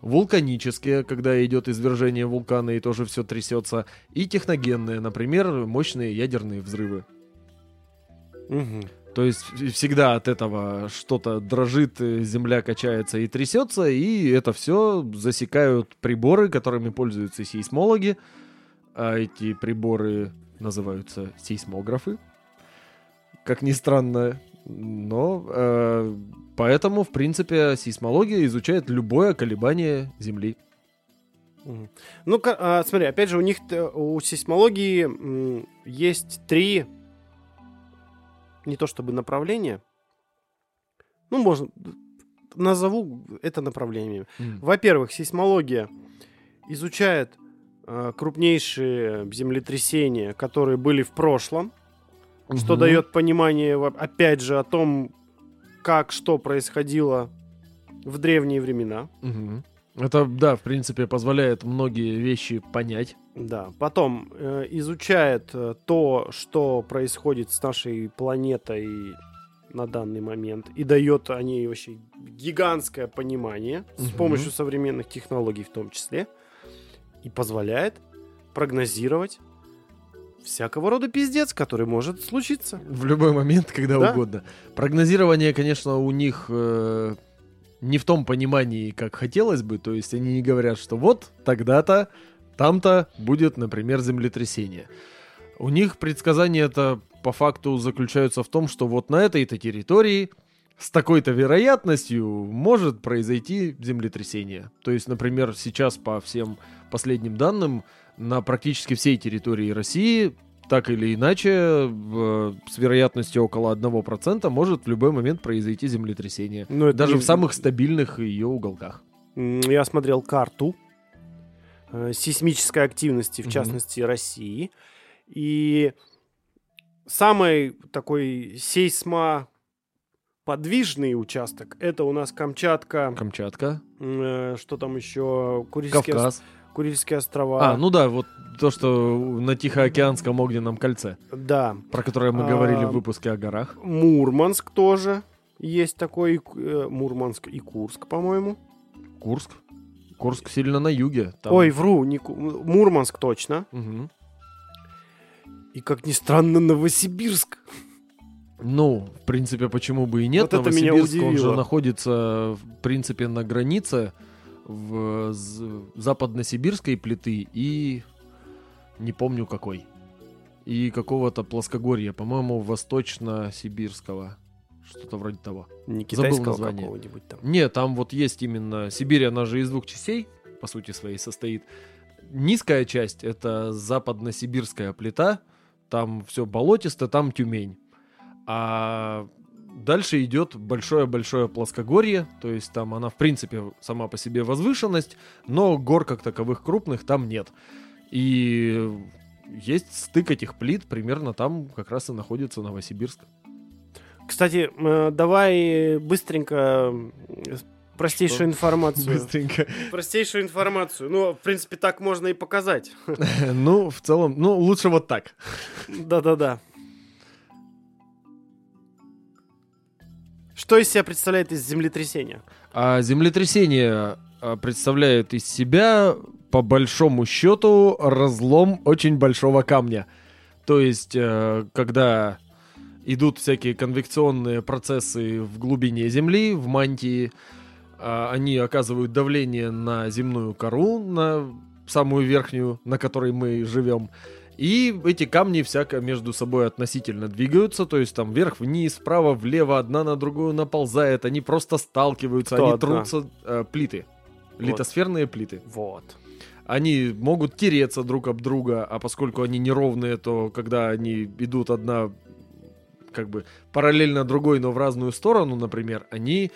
вулканические, когда идет извержение вулкана и тоже все трясется, и техногенные, например, мощные ядерные взрывы. Мгм. То есть всегда от этого что-то дрожит, э, земля качается и трясется, и это все засекают приборы, которыми пользуются сейсмологи. А эти приборы называются сейсмографы. Как ни странно. Но э, поэтому, в принципе, сейсмология изучает любое колебание Земли. Ну, смотри, опять же, у них у сейсмологии есть три не то чтобы направления. Ну, можно назову это направлениями. Во-первых, сейсмология изучает э, крупнейшие землетрясения, которые были в прошлом, что Мгм. дает понимание, опять же, о том, как что происходило в древние времена. Мгм. Это, да, в принципе, позволяет многие вещи понять. Да, потом э, изучает э, то, что происходит с нашей планетой на данный момент, и дает о ней вообще гигантское понимание с Мгм. помощью современных технологий в том числе, и позволяет прогнозировать всякого рода пиздец, который может случиться. В любой момент, когда Да. угодно. Прогнозирование, конечно, у них э, не в том понимании, как хотелось бы. То есть они не говорят, что вот тогда-то, там-то будет, например, землетрясение. У них предсказания это по факту заключаются в том, что вот на этой-то территории с такой-то вероятностью может произойти землетрясение. То есть, например, сейчас по всем последним данным на практически всей территории России так или иначе с вероятностью около 1% может в любой момент произойти землетрясение. Но это Даже не- в самых стабильных ее уголках. Я смотрел карту сейсмической активности, в частности, России. И самый такой сейсмоподвижный участок это у нас Камчатка, Камчатка, э, что там еще, Курильские, ос- Кавказ. Курильские острова. А, ну да, вот то, что на Тихоокеанском огненном кольце, Да, про которое мы А, говорили в выпуске о горах. Мурманск тоже есть такой, э, Мурманск и Курск, по-моему. Курск. Курск сильно на юге. там- Ой, вру, не Мурманск точно. Мгм. И, как ни странно, Новосибирск. Ну, в принципе, почему бы и нет. Вот это меня Новосибирск, он же удивило. находится, в принципе, на границе в западносибирской плиты и не помню какой. И какого-то плоскогорья, по-моему, восточно-сибирского. Что-то вроде того. Не Забыл китайского какого-нибудь там. Нет, там вот есть именно... Сибирь, она же из двух частей, по сути своей, состоит. Низкая часть — это западно-сибирская плита. Там все болотисто, там Тюмень. А дальше идет большое-большое плоскогорье. То есть там она, в принципе, сама по себе возвышенность, но гор как таковых крупных там нет. И есть стык этих плит, примерно там как раз и находится Новосибирск. Кстати, э, давай быстренько простейшую Что? информацию. Быстренько. Простейшую информацию. Ну, в принципе, так можно и показать. Ну, в целом, ну, лучше вот так. Да-да-да. Что из себя представляет из землетрясения? А землетрясение а, представляет из себя, по большому счету, разлом очень большого камня. То есть, э, когда идут всякие конвекционные процессы в глубине Земли, в мантии, а, они оказывают давление на земную кору, на самую верхнюю, на которой мы живем. И эти камни всяко между собой относительно двигаются, то есть там вверх-вниз, вправо-влево, одна на другую наползает, они просто сталкиваются, Кто они одна? трутся, э, плиты, Вот. литосферные плиты. Вот. Они могут тереться друг об друга, а поскольку они неровные, то когда они идут одна как бы параллельно другой, но в разную сторону, например, они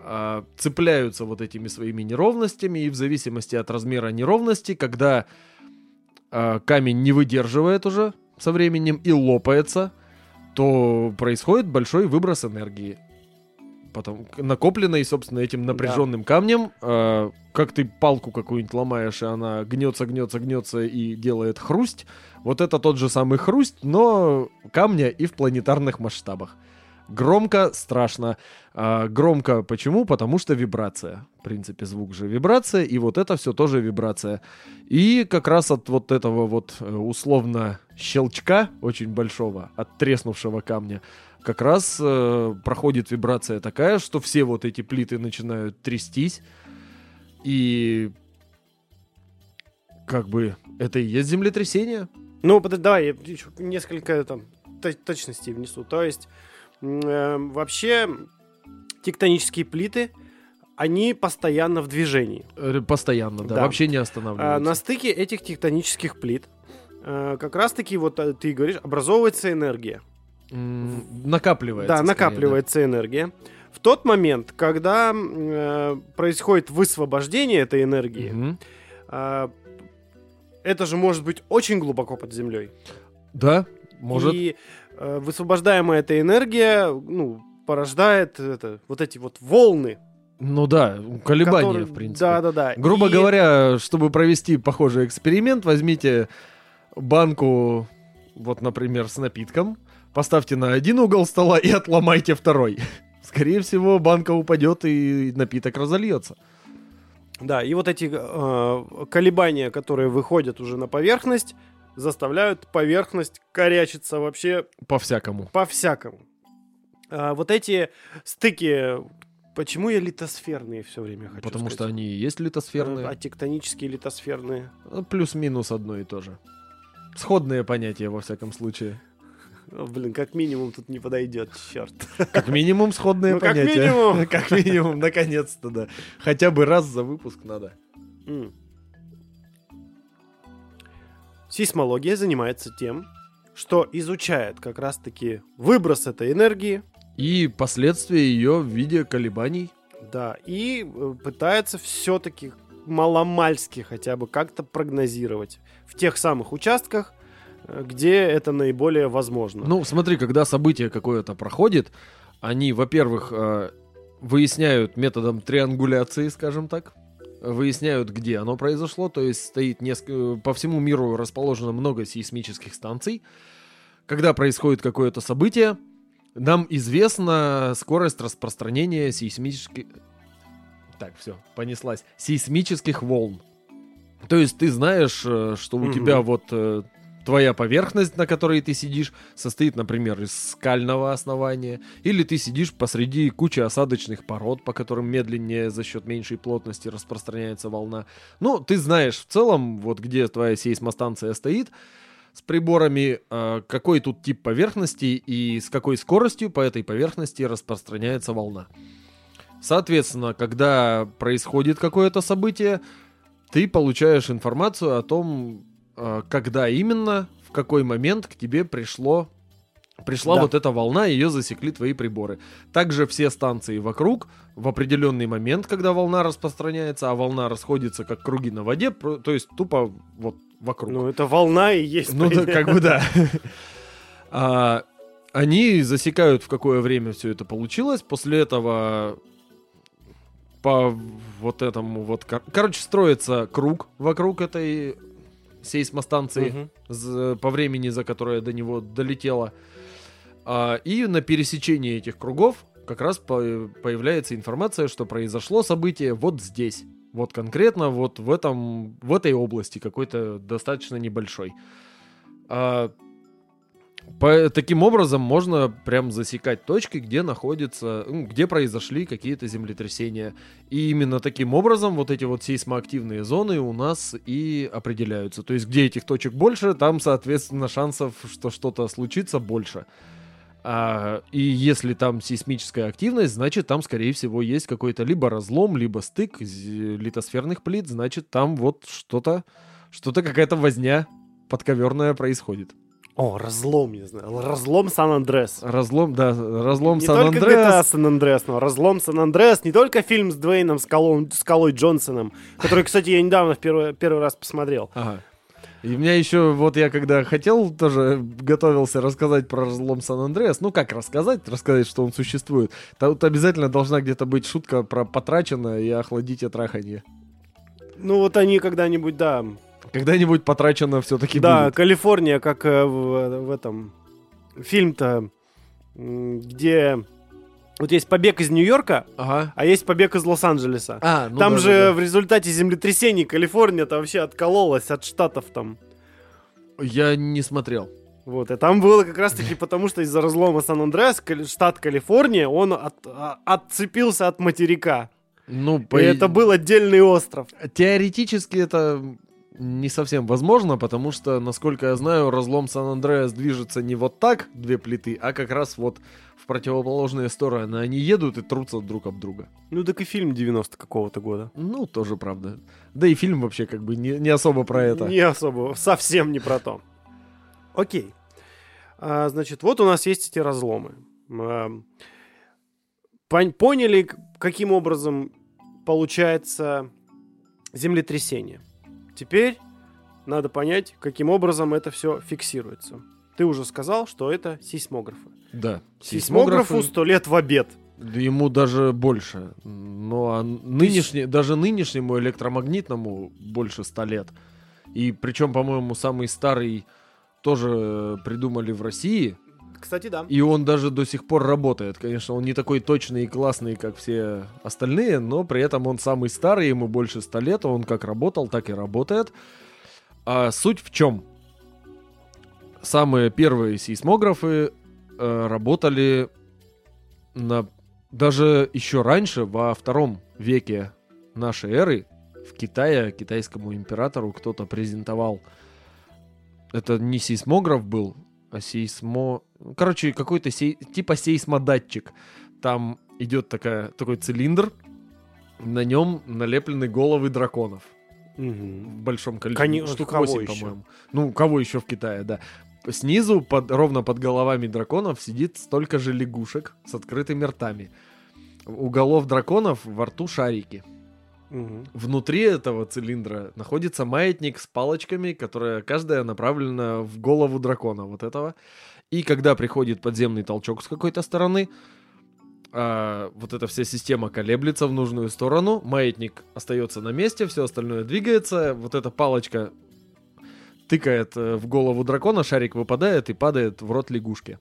а, цепляются вот этими своими неровностями, и в зависимости от размера неровности, когда а, камень не выдерживает уже со временем и лопается, то происходит большой выброс энергии. Потом накопленной, собственно, этим напряженным камнем. э, как ты палку какую-нибудь ломаешь, и она гнется, гнется, гнется и делает хрусть. Вот это тот же самый хрусть, но камня и в планетарных масштабах. Громко, страшно. А, громко почему? Потому что вибрация. В принципе, звук же вибрация, и вот это все тоже вибрация. И как раз от вот этого вот э, условно щелчка очень большого, от треснувшего камня, как раз э, проходит вибрация такая, что все вот эти плиты начинают трястись. И как бы это и есть землетрясение. Ну, подожди, давай я еще несколько там то- точностей внесу. То есть, э, вообще, тектонические плиты, они постоянно в движении. Постоянно, да, Да. вообще не А, останавливаются. на стыке этих тектонических плит э, как раз-таки, вот э, ты говоришь, образовывается энергия. Накапливается. да, скорее, накапливается энергия. В тот момент, когда э, происходит высвобождение этой да. энергии, Мгм. а, это же может быть очень глубоко под землей. Да, может. И э, высвобождаемая эта энергия, ну, порождает это, вот эти вот волны. Ну да, колебания, которые- в принципе. Да, да, да. Грубо И- говоря, чтобы провести похожий эксперимент, возьмите банку, вот, например, с напитком, поставьте на один угол стола и отломайте второй. Скорее всего, банка упадет и напиток разольется. Да, и вот эти э, колебания, которые выходят уже на поверхность, заставляют поверхность корячиться вообще По-всякому. по-всякому. А вот эти стыки, почему я литосферные все время хочу Потому что сказать? они и есть литосферные. А тектонические литосферные. Ну, Плюс-минус одно и то же. Сходные понятия, во всяком случае. Блин, как минимум тут не подойдет, черт. Как минимум сходные Ну, как понятия. минимум. Как минимум, наконец-то, да. Хотя бы раз за выпуск надо. М. Сейсмология занимается тем, что изучает как раз-таки выброс этой энергии, И последствия ее в виде колебаний. да, и э, пытается все-таки маломальски хотя бы как-то прогнозировать в тех самых участках, где это наиболее возможно. Ну, смотри, когда событие какое-то проходит, они, во-первых, э, выясняют методом триангуляции, скажем так, выясняют, где оно произошло, то есть стоит неск- по всему миру расположено много сейсмических станций. Когда происходит какое-то событие, нам известна скорость распространения сейсмических... Так, все, понеслась. Сейсмических волн. То есть ты знаешь, э, что у Мгм. тебя вот э, твоя поверхность, на которой ты сидишь, состоит, например, из скального основания, или ты сидишь посреди кучи осадочных пород, по которым медленнее за счет меньшей плотности распространяется волна. Ну, ты знаешь в целом, вот где твоя сейсмостанция стоит, с приборами, э, какой тут тип поверхности и с какой скоростью по этой поверхности распространяется волна. Соответственно, когда происходит какое-то событие, ты получаешь информацию о том, когда именно, в какой момент к тебе пришло пришла Да. вот эта волна, ее засекли твои приборы. Также все станции вокруг в определенный момент, когда волна распространяется, а волна расходится как круги на воде, то есть тупо вот вокруг. Ну, это волна и есть. Ну, да, как бы да. А, Они засекают, в какое время все это получилось. После этого по вот этому вот... кор- Короче, строится круг вокруг этой сейсмостанции Мгм. за- по времени, за которое до него долетело. А, и на пересечении этих кругов как раз по- появляется информация, что произошло событие вот здесь. Вот конкретно вот в, этом, в этой области, какой-то достаточно небольшой. А, по- таким образом можно прям засекать точки, где находится, где произошли какие-то землетрясения. И именно таким образом вот эти вот сейсмоактивные зоны у нас и определяются. То есть где этих точек больше, там, соответственно, шансов, что что-то случится, больше. А, и если там сейсмическая активность, значит там, скорее всего, есть какой-то либо разлом, либо стык литосферных плит, значит там вот что-то, что-то какая-то возня подковерная происходит. О, разлом, не знаю. Разлом Сан-Андрес. Разлом, да, разлом Не только GTA. Сан-Андреас, но разлом Сан-Андреас. Не только фильм с Дуэйном Скалом, Скалой Джонсоном, который, кстати, я недавно в первый, первый раз посмотрел. Ага. И у меня еще, вот я когда хотел, тоже готовился рассказать про разлом Сан-Андреас. Ну, как рассказать? Рассказать, что он существует. Тут обязательно должна где-то быть шутка про потрачено и охладите траханье. Ну, вот они когда-нибудь, да. Когда-нибудь потрачено все-таки Да, будет. Калифорния, как э, в, в этом фильм-то, где вот есть побег из Нью-Йорка, Ага. а есть побег из Лос-Анджелеса. А, ну там да, же да, в результате землетрясений Калифорния-то вообще откололась от штатов там. да. Я не смотрел. Вот, и там было как раз-таки потому, что из-за разлома Сан-Андреас, штат Калифорния, он от- а- отцепился от материка. Ну, И по... это был отдельный остров. Теоретически это не совсем возможно, потому что, насколько я знаю, разлом Сан-Андреас движется не вот так, две плиты, а как раз вот в противоположные стороны. Они едут и трутся друг об друга. Ну, так и фильм 90 какого-то года. Ну, тоже правда. Да и фильм вообще как бы не, не особо про это. Не особо, совсем не про то. Окей. А, значит, вот у нас есть эти разломы. Пон- поняли, каким образом получается землетрясение. Теперь надо понять, каким образом это все фиксируется. Ты уже сказал, что это сейсмографы. Да. Сейсмографу сто лет в обед. Да ему даже больше. Ну, а нынешний, даже нынешнему электромагнитному больше ста лет. И причем, по-моему, самый старый тоже придумали в России. Кстати, да. И он даже до сих пор работает. Конечно, он не такой точный и классный, как все остальные, но при этом он самый старый, ему больше ста лет, он как работал, так и работает. А суть в чем? Самые первые сейсмографы э, работали на даже еще раньше, во втором веке нашей эры, в Китае китайскому императору кто-то презентовал. Это не сейсмограф был, а сейсмо... Короче, какой-то сей... типа сейсмодатчик. Там идет такая, такой цилиндр, на нем налеплены головы драконов Мгм. в большом количестве. Кони- Штук кого 8, еще? по-моему. Ну, кого еще в Китае, да. Снизу, под, ровно под головами драконов, сидит столько же лягушек с открытыми ртами. У голов драконов во рту шарики. Мгм. Внутри этого цилиндра находится маятник с палочками, которая каждая направлена в голову дракона вот этого. И когда приходит подземный толчок с какой-то стороны, а, вот эта вся система колеблется в нужную сторону, маятник остается на месте, все остальное двигается, вот эта палочка тыкает э, в голову дракона, шарик выпадает и падает в рот лягушки.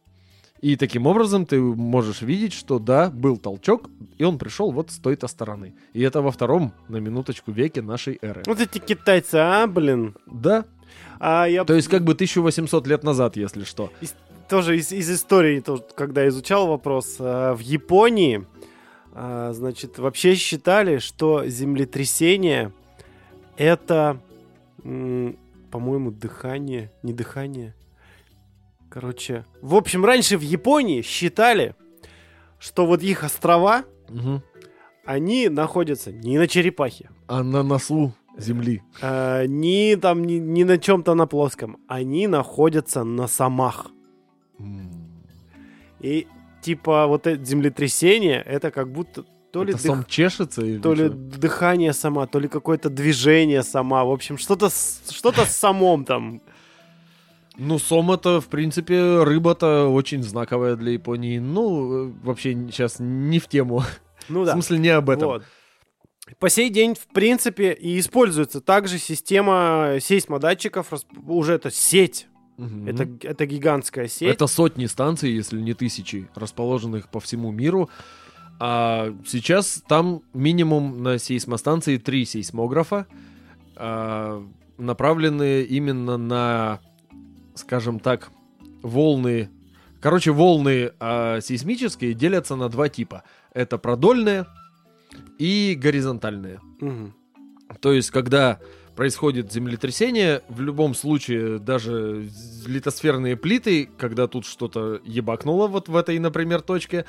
И таким образом ты можешь видеть, что да, был толчок, и он пришел вот с той-то стороны. И это во втором, на минуточку, веке нашей эры. Вот эти китайцы, а, блин. Да, А я то есть как бы 1800 лет назад, если что. Тоже из, из истории, тоже, когда изучал вопрос, э, в Японии, э, значит, вообще считали, что землетрясение это, по-моему, дыхание, не дыхание. Короче, в общем, раньше в Японии считали, что вот их острова, Мгм. они находятся не на черепахе, А на носу земли. э, ни там, ни, ни на чем-то на плоском, они находятся на самах. И типа вот это землетрясение, это как будто то ли, Это дых- сам чешется или то ли чё? дыхание сама, то ли какое-то движение сама. В общем, что-то что-то с самом там. Ну, сом это, в принципе, рыба-то очень знаковая для Японии. Ну, э, вообще сейчас не в тему. Ну В да. смысле, не об этом. Вот. По сей день, в принципе, и используется также система сейсмодатчиков, уже это сеть, Мгм. это, это гигантская сеть. Это сотни станций, если не тысячи, расположенных по всему миру. А сейчас там минимум на сейсмостанции три сейсмографа, а, направленные именно на, скажем так, волны. Короче, волны а, сейсмические делятся на два типа. Это продольные и горизонтальные. Мгм. То есть, когда происходит землетрясение, в любом случае, даже литосферные плиты, когда тут что-то ебакнуло вот в этой, например, точке,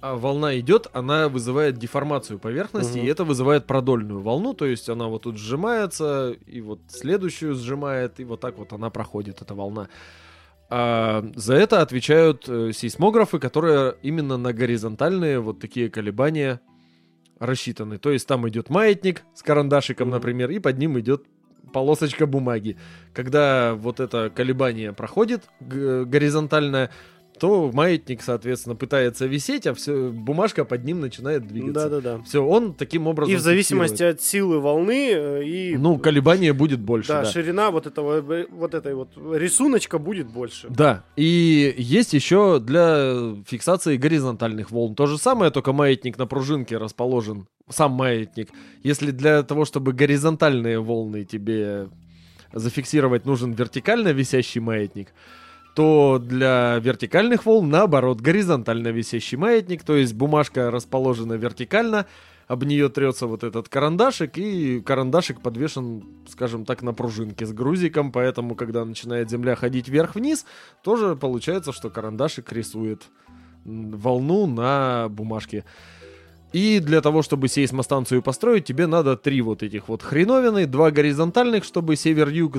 а волна идет, она вызывает деформацию поверхности, Мгм. и это вызывает продольную волну, то есть она вот тут сжимается, и вот следующую сжимает, и вот так вот она проходит, эта волна. А за это отвечают э, сейсмографы, которые именно на горизонтальные вот такие колебания рассчитаны. То есть там идет маятник с карандашиком, например, и под ним идет полосочка бумаги. Когда вот это колебание проходит горизонтальное, то маятник, соответственно, пытается висеть, а все бумажка под ним начинает двигаться. Да-да-да. Все, он таким образом. И в зависимости фиксирует. от силы волны э, и Ну, колебание будет больше. да, да. ширина вот этого э, вот этой вот рисуночка будет больше. Да, и есть еще для фиксации горизонтальных волн. То же самое, только маятник на пружинке расположен, сам маятник. Если для того, чтобы горизонтальные волны тебе зафиксировать, нужен вертикально висящий маятник, то для вертикальных волн, наоборот, горизонтально висящий маятник, то есть бумажка расположена вертикально, об нее трется вот этот карандашик, и карандашик подвешен, скажем так, на пружинке с грузиком, поэтому, когда начинает Земля ходить вверх-вниз, тоже получается, что карандашик рисует волну на бумажке. И для того, чтобы сейсмостанцию построить, тебе надо три вот этих вот хреновины, два горизонтальных, чтобы север, юг,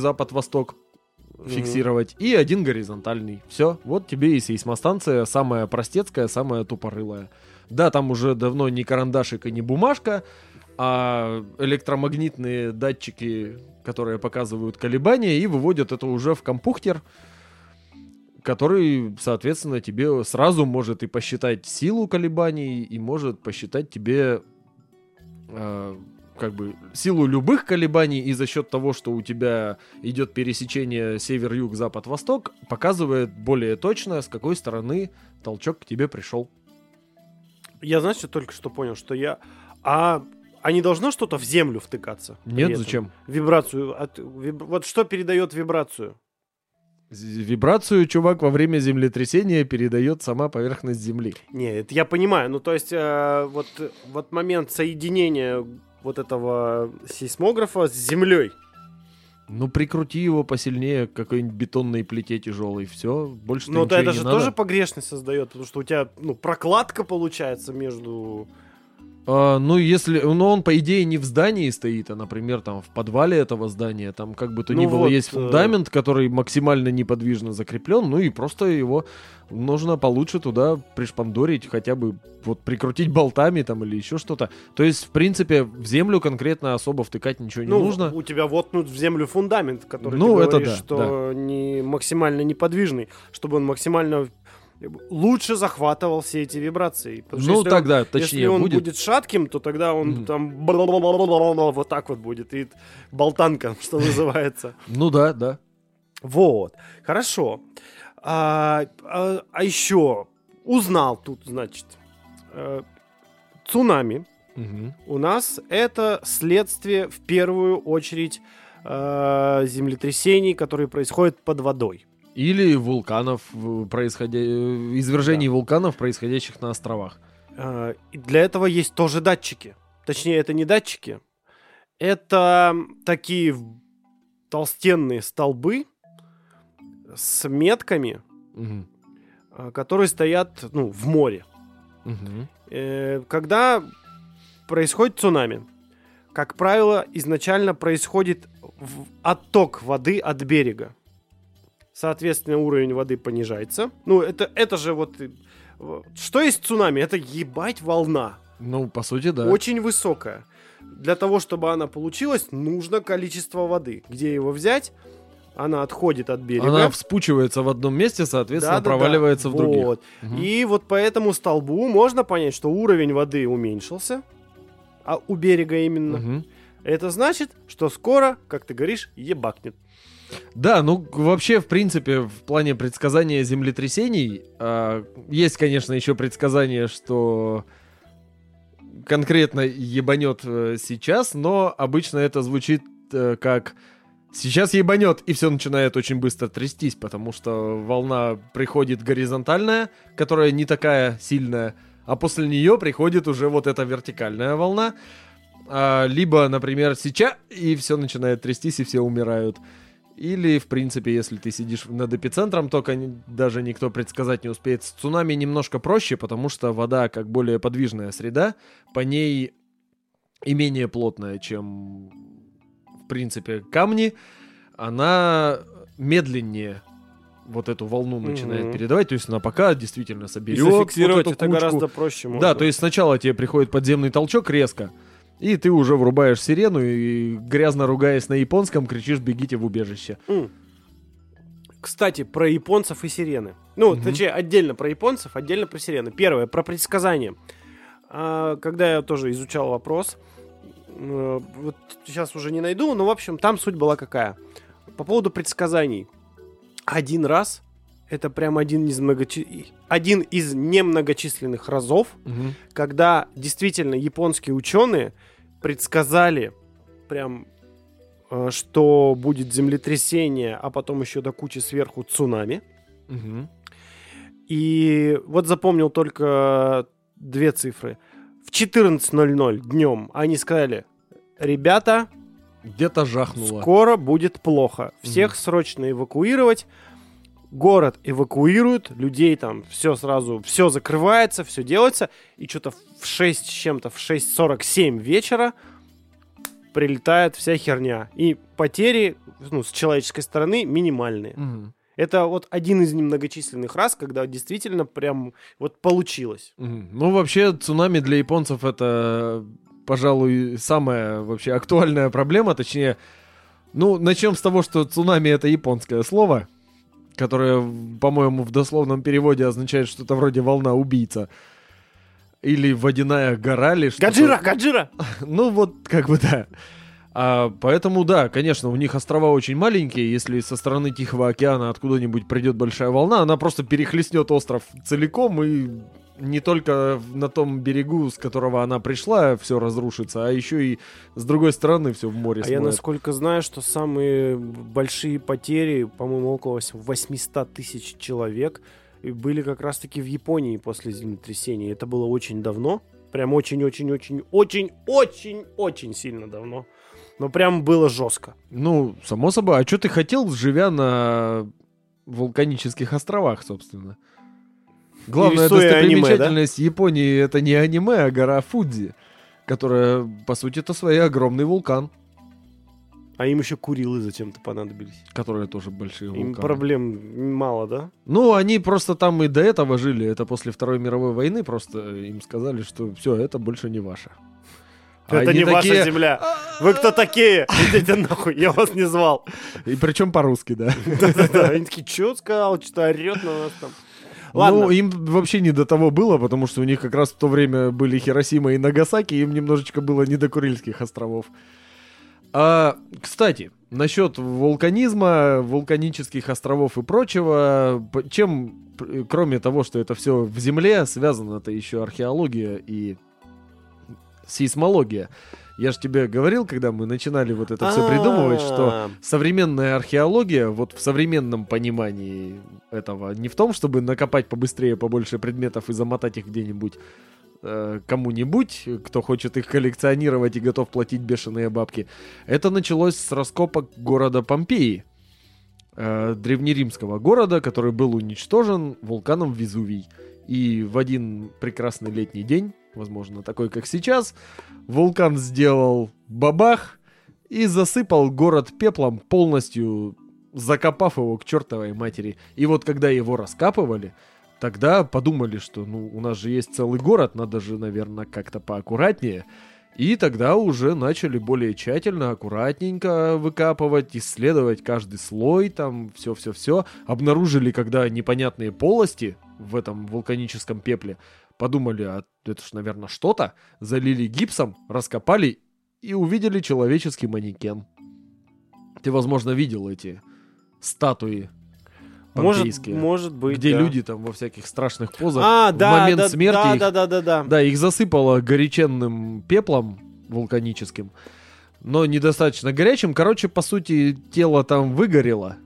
фиксировать, и один горизонтальный. Все, вот тебе и сейсмостанция, самая простецкая, самая тупорылая. Да, там уже давно не карандашик и не бумажка, а электромагнитные датчики, которые показывают колебания и выводят это уже в компьютер, который, соответственно, тебе сразу может и посчитать силу колебаний, и может посчитать тебе э, как бы силу любых колебаний, и за счет того, что у тебя идет пересечение север-юг, запад-восток, показывает более точно, с какой стороны толчок к тебе пришел. Я, знаешь, что только что понял, что я... А, а не должно что-то в землю втыкаться? Нет, этом? зачем? Вибрацию. от- виб- Вот что передает вибрацию? Вибрацию, чувак, во время землетрясения передает сама поверхность Земли. Нет, я понимаю. Ну, то есть, э, вот, вот момент соединения вот этого сейсмографа с землей. Ну, прикрути его посильнее к какой-нибудь бетонной плите тяжелой. Все, больше ничего это же надо. тоже погрешность создает, потому что у тебя ну, прокладка получается между... А, ну, если... Ну, он, по идее, не в здании стоит, а, например, там, в подвале этого здания. Там, как бы то ни Ну было, вот, есть э, фундамент, который максимально неподвижно закреплен, ну, и просто его нужно получше туда пришпандорить, хотя бы вот прикрутить болтами там или еще что-то. То есть, в принципе, в землю конкретно особо втыкать ничего не ну, нужно. у тебя воткнут в землю фундамент, который Ну, ты это говоришь, да, что не максимально неподвижный, чтобы он максимально лучше захватывал все эти вибрации. Потому Ну, если он- тогда, Если точнее, он будет. будет. шатким, то тогда он Мгм. там вот так вот будет. И болтанка, что называется. Ну да, да. Вот. Хорошо. А, а- а еще узнал тут, значит, э, цунами Мгм. у нас это следствие в первую очередь э, землетрясений, которые происходят под водой. Или вулканов, в- происходя... э, извержений вулканов, происходящих на островах. Э, и для этого есть тоже датчики. Точнее, это не датчики, это такие толстенные столбы с метками, э, которые стоят ну, в море. Э, Когда происходит цунами, как правило, изначально происходит отток воды от берега. Соответственно, уровень воды понижается. Ну, это, это же вот... э, Что есть цунами? Это ебать волна. Ну, по сути, да. Очень высокая. Для того, чтобы она получилась, нужно количество воды. Где его взять? Она отходит от берега. Она вспучивается в одном месте, соответственно, Да-да-да. проваливается в других. Вот. Мгм. И вот по этому столбу можно понять, что уровень воды уменьшился, а у берега именно. Мгм. Это значит, что скоро, как ты говоришь, ебакнет. Да, ну вообще, в принципе, в плане предсказания землетрясений а, есть, конечно, еще предсказание, что конкретно ебанет э, сейчас, но обычно это звучит э, как сейчас ебанет, и все начинает очень быстро трястись, потому что волна приходит горизонтальная, которая не такая сильная, а после нее приходит уже вот эта вертикальная волна. А, либо, например, сейчас, и все начинает трястись, и все умирают. Или, в принципе, если ты сидишь над эпицентром, только даже никто предсказать не успеет. С цунами немножко проще, потому что вода как более подвижная среда, по ней и менее плотная, чем, в принципе, камни. Она медленнее вот эту волну начинает Мгм. передавать, то есть она пока действительно И соберет вот зафиксировать это кучку. гораздо проще. Да, можно. то есть сначала тебе приходит подземный толчок резко, И ты уже врубаешь сирену и, грязно ругаясь на японском, кричишь «бегите в убежище». М. Кстати, про японцев и сирены. Ну, Мгм. точнее, отдельно про японцев, отдельно про сирены. Первое, про предсказания. А, когда я тоже изучал вопрос, э, вот сейчас уже не найду, но, в общем, там суть была какая. По поводу предсказаний. Один раз, это прям один из, многочи... один из немногочисленных разов, Мгм. когда действительно японские ученые предсказали прям, э, что будет землетрясение, а потом еще до кучи сверху цунами. Мгм. И вот запомнил только две цифры. В 14.00 днем они сказали, ребята, Где-то жахнуло. скоро будет плохо. Всех срочно эвакуировать. Город эвакуируют, людей там все сразу, все закрывается, все делается. И что-то в 6 с чем-то, в 6.47 вечера прилетает вся херня. И потери, ну, с человеческой стороны минимальные. Мгм. Это вот один из немногочисленных раз, когда действительно прям вот получилось. Мгм. Ну, вообще, цунами для японцев это, пожалуй, самая вообще актуальная проблема. Точнее, ну, начнем с того, что цунами это японское слово, которое, по-моему, в дословном переводе означает что-то вроде волна убийца. Или водяная гора, или что-то. Гаджира, Гаджира! Ну, вот, как бы да. А, поэтому, да, конечно, у них острова очень маленькие. Если со стороны Тихого океана откуда-нибудь придет большая волна, она просто перехлестнет остров целиком и не только на том берегу, с которого она пришла, все разрушится, а еще и с другой стороны все в море А я смоет. насколько знаю, что самые большие потери, по-моему, около 800 тысяч человек, были как раз-таки в Японии после землетрясения. Это было очень давно. Прям очень-очень-очень-очень-очень сильно давно. Но прям было жестко. Ну, само собой. А что ты хотел, живя на вулканических островах, собственно? Главная рисуя аниме, достопримечательность Японии это не аниме, а гора Фудзи, которая, по сути, это своей огромный вулкан, А им еще Курилы зачем-то понадобились. которые тоже большие Им вулканы. проблем мало, да? Ну, они просто там и до этого жили. Это после Второй мировой войны. Просто им сказали, что все, это больше не ваше. Это не ваша земля. Вы кто такие? Идите нахуй, я вас не звал. И причем по-русски, да. Да-да-да. Они такие, что сказал, что орет на нас там. Ладно. Ну, им вообще не до того было, потому что у них как раз в то время были Хиросима и Нагасаки, им немножечко было не до Курильских островов. А, кстати, насчет вулканизма, вулканических островов и прочего, чем, кроме того, что это все в земле, связано это еще археология и сейсмология. Я же тебе говорил, когда мы начинали вот это все придумывать, что А, современная археология, вот в современном понимании этого, не в том, чтобы накопать побыстрее побольше предметов и замотать их где-нибудь э, кому-нибудь, кто хочет их коллекционировать и готов платить бешеные бабки. Это началось с раскопок города Помпеи, э, древнеримского города, который был уничтожен вулканом Везувий. И в один прекрасный летний день, возможно, такой, как сейчас, вулкан сделал бабах и засыпал город пеплом, полностью закопав его к чертовой матери. И вот когда его раскапывали, тогда подумали, что ну у нас же есть целый город, надо же, наверное, как-то поаккуратнее. И тогда уже начали более тщательно, аккуратненько выкапывать, исследовать каждый слой, там все-все-все. Обнаружили, когда непонятные полости в этом вулканическом пепле, подумали, а это ж, наверное, что-то, залили гипсом, раскопали и увидели человеческий манекен. Ты, возможно, видел эти статуи Может, может быть, где да. люди там во всяких страшных позах А, в да, момент да, смерти да, их да, да, да, да. да, их засыпало горяченным пеплом вулканическим, но недостаточно горячим. Короче, по сути, тело там выгорело,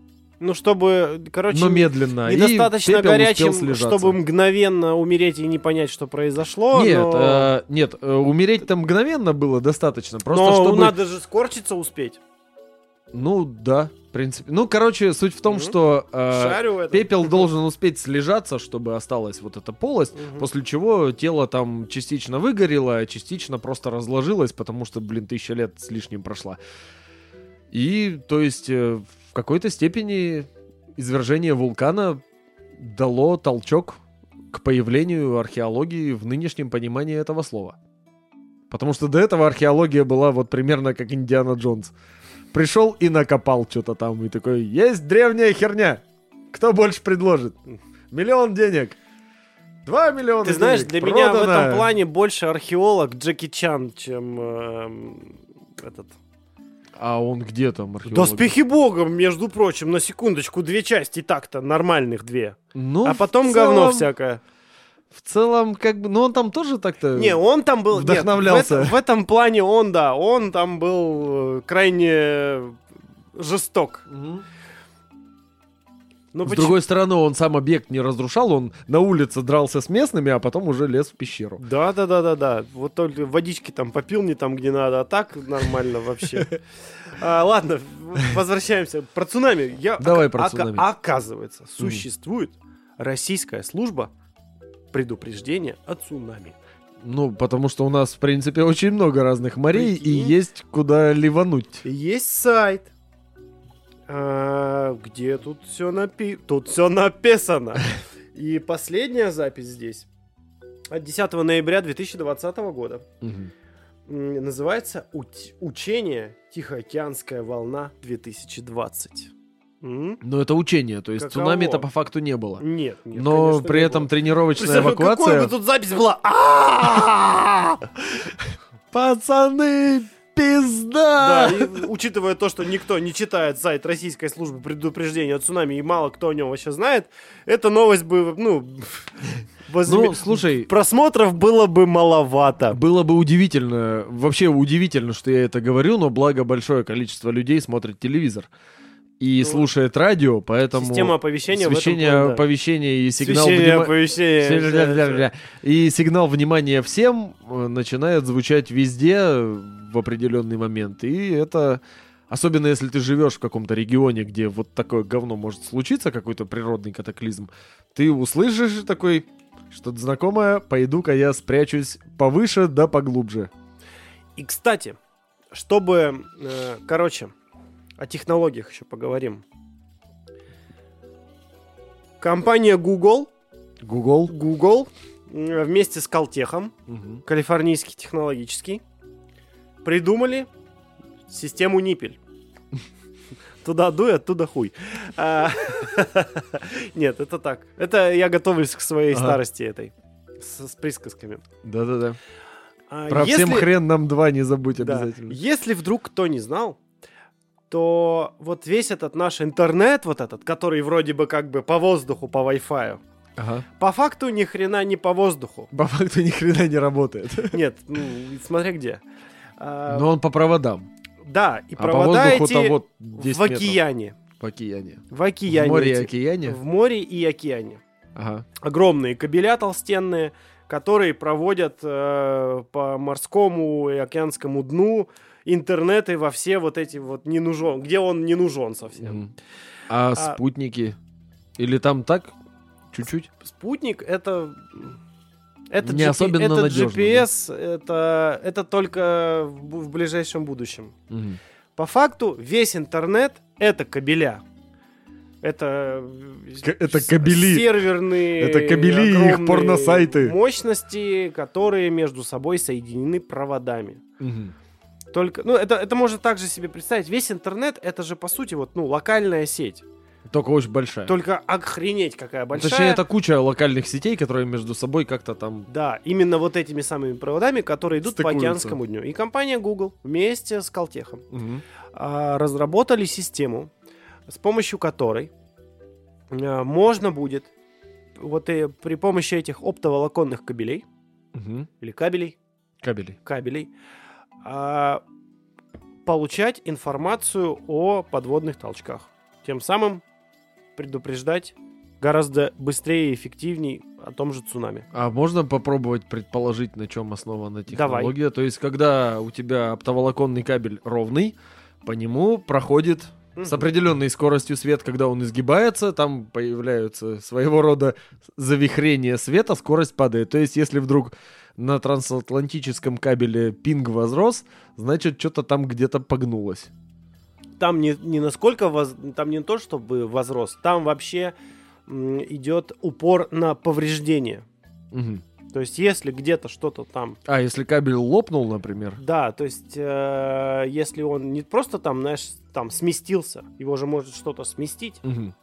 Ну, чтобы, короче, но медленно. недостаточно горячим, чтобы мгновенно умереть и не понять, что произошло. Нет, но, э, нет, э, умереть там мгновенно было достаточно. Просто но чтобы... надо же скорчиться успеть. Ну, да, в принципе. Ну, короче, суть в том, Мгм. что э, пепел должен успеть слежаться, чтобы осталась вот эта полость. Мгм. После чего тело там частично выгорело, частично просто разложилось, потому что, блин, тысяча лет с лишним прошла. И, то есть, э, в какой-то степени извержение вулкана дало толчок к появлению археологии в нынешнем понимании этого слова. Потому что до этого археология была вот примерно как Индиана Джонс. Пришел и накопал что-то там, и такой, есть древняя херня. Кто больше предложит? Миллион денег. Два миллиона Ты знаешь, денег. для меня в Продано. этом плане больше археолог Джеки Чан, чем эм, этот. А он где там археолог? Доспехи бога, между прочим, на секундочку, две части так-то, нормальных две. Ну, а потом целом- говно всякое. В целом, как бы, ну он там тоже так-то... Не, он там был... нет, Вдохновлялся. в, этом, в этом плане он, да, он там был э, крайне жесток. Мгм. Ну, С почему- другой стороны, он сам объект не разрушал, он на улице дрался с местными, а потом уже лез в пещеру. Да, да, да, да, да. Вот только водички там попил не там, где надо, а так нормально вообще. А, ладно, возвращаемся. Про цунами. Я, Давай про цунами. Оказывается, существует российская служба предупреждения о цунами. Ну, потому что у нас, в принципе, очень много разных морей, и есть куда ливануть. Есть сайт, а, где тут все напи... Тут все написано. И последняя запись здесь от 10 ноября 2020 года. М, Называется «Уть- «Учение Тихоокеанская волна 2020». М? Но это учение, то есть Каково? цунами-то по факту не было. Нет, нет, Но конечно, при не этом было. тренировочная Представь, какой эвакуация... бы тут запись была? А! Пацаны, Да, пизда! и учитывая то, что никто не читает сайт Российской службы предупреждения о цунами, и мало кто о нем вообще знает, эта новость бы, ну, возьми- Ну, слушай, просмотров было бы маловато. было бы удивительно, вообще удивительно, что я это говорю, но благо большое количество людей смотрит телевизор и Ну, слушает радио, поэтому... Система оповещения в этом Освещение, плане, да. оповещения и сигнал Освещение, внима- оповещение. И сигнал внимания всем э, начинает звучать везде в определенный момент. И это, особенно если ты живешь в каком-то регионе, где вот такое говно может случиться, какой-то природный катаклизм, ты услышишь такой, что-то знакомое, пойду-ка я спрячусь повыше да поглубже. И, кстати, чтобы, э, короче, о технологиях еще поговорим. Компания Google, Google. Google э, вместе с Калтехом, Мгм. калифорнийский технологический, придумали систему Ниппель. Туда дуй, оттуда хуй. А, Нет, это так. Это я готовлюсь к своей старости этой. С, присказками. Да-да-да. А Про всем хрен нам два не забудь обязательно. Если вдруг кто не знал, то вот весь этот наш интернет, вот этот, который вроде бы как бы по воздуху, по Wi-Fi, Ага. по факту ни хрена не по воздуху. По факту ни хрена не работает. Нет, ну, смотря где. А, Но он по проводам. да, и А по провода воздуху-то эти вот в 10 метров. океане. В океане. В океане. В море и океане? В море и океане. Ага. Огромные кабеля толстенные, которые проводят э, по морскому и океанскому дну интернеты во все вот эти вот не нужен, где он не нужен совсем. Мгм. А, А- спутники? Или там так? Чуть-чуть? Спутник это это, Не GP особенно это надежно, GPS, это, это только в, в ближайшем будущем. Мгм. По факту весь интернет это кабеля. Это, К- это кабели. серверные Это кабели и их огромные порносайты. мощности, которые между собой соединены проводами. Мгм. Только, ну, это, это можно также себе представить. Весь интернет это же по сути вот, ну, локальная сеть. Только очень большая. Только охренеть какая большая. Точнее, это куча локальных сетей, которые между собой как-то там... Да, именно вот этими самыми проводами, которые идут по Стыкуются. океанскому дню. И компания Google вместе с Калтехом Мгм. а, разработали систему, с помощью которой а, можно будет вот и при помощи этих оптоволоконных кабелей Мгм. или кабелей, Кабелей. кабелей а, получать информацию о подводных толчках. Тем самым предупреждать гораздо быстрее и эффективнее о том же цунами. А можно попробовать предположить, на чем основана Давай. технология? То есть, когда у тебя оптоволоконный кабель ровный, по нему проходит с определенной скоростью свет, когда он изгибается, там появляются своего рода завихрения света, скорость падает. То есть, если вдруг на трансатлантическом кабеле пинг возрос, значит, что-то там где-то погнулось. там не, не насколько воз- там не то, чтобы возрос, там вообще м, идет упор на повреждение. Мгм. То есть, если где-то что-то там... А, если кабель лопнул, например? Да, то есть, э, если он не просто там, знаешь, там сместился, его же может что-то сместить, Мгм.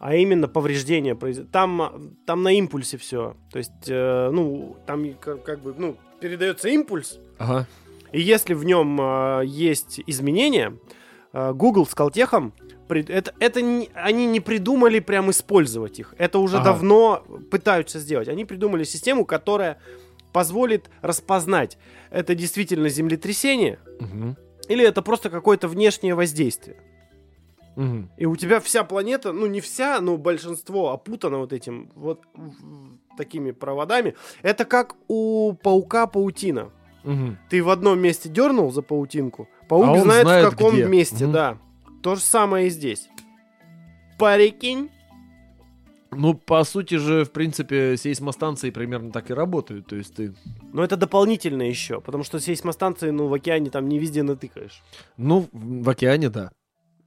А именно повреждение произойдет. Там, там на импульсе все. То есть, э, ну, там как, как бы, ну, передается импульс, Ага. и если в нем э, есть изменения, э, Google с Калтехом прид- это, это не- они не придумали прям использовать их. Это уже Ага. давно пытаются сделать. Они придумали систему, которая позволит распознать, это действительно землетрясение Мгм. или это просто какое-то внешнее воздействие. Мгм. И у тебя вся планета, ну не вся, но большинство опутано вот этим вот такими проводами. Это как у паука паутина. Мгм. Ты в одном месте дернул за паутинку, паук А знает, знает, в каком где. месте, Мгм. да. То же самое и здесь. Парикинь. Ну, по сути же, в принципе, сейсмостанции примерно так и работают. То есть ты... Но это дополнительно еще, потому что сейсмостанции, ну, в океане там не везде натыкаешь. Ну, в океане, да.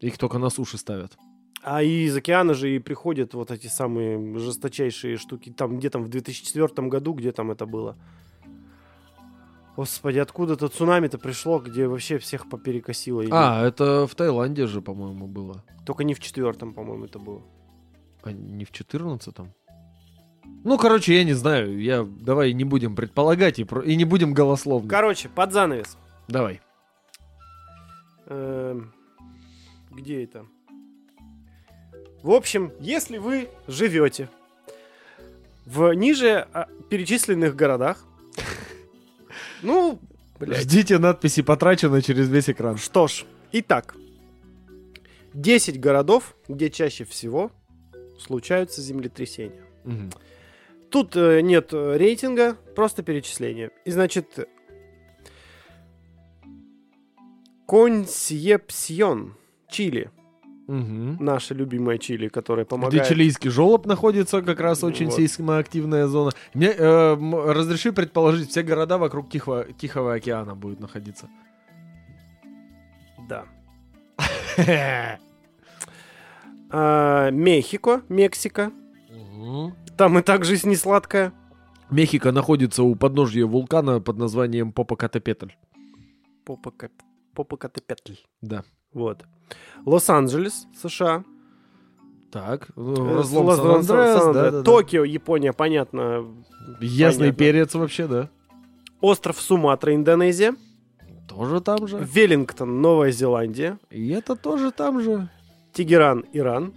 Их только на суше ставят. А из океана же и приходят вот эти самые жесточайшие штуки. Там, где там в 2004 году, где там это было? Господи, откуда-то цунами-то пришло, где вообще всех поперекосило. И А, это в Таиланде же, по-моему, было. Только не в четвертом, по-моему, это было. А не в четырнадцатом? Ну, короче, я не знаю. Я... Давай не будем предполагать и, про- и не будем голословны. Короче, под занавес. Давай. Эм, Где это? В общем, если вы живете в ниже а, перечисленных городах, ну, блядь, Ждите надписи «Потрачено» через весь экран. что ж, итак, 10 городов, где чаще всего случаются землетрясения. Тут э, нет э, рейтинга, просто перечисление. И значит, Консьепсьон, Чили. Мгм. Наша любимая Чили, которая Где помогает. чилийский желоб находится, как раз очень Вот. сейсмоактивная зона. Мне э, разреши предположить, все города вокруг Тихого, Тихого океана будут находиться. Да. А, Мехико, Мексика. Там и так жизнь не сладкая. Мехико находится у подножья вулкана под названием Попокатепетль. Попокатепетль. Да. Вот. Лос-Анджелес, США. Так, Э, разлом Лос- Сан-Андреас, Сан-Андреас. да, да, да. Токио, Япония, понятно. Ясный понятно. перец вообще, да. Остров Суматра, Индонезия. Тоже там же. Веллингтон, Новая Зеландия. И это тоже там же. Тегеран, Иран.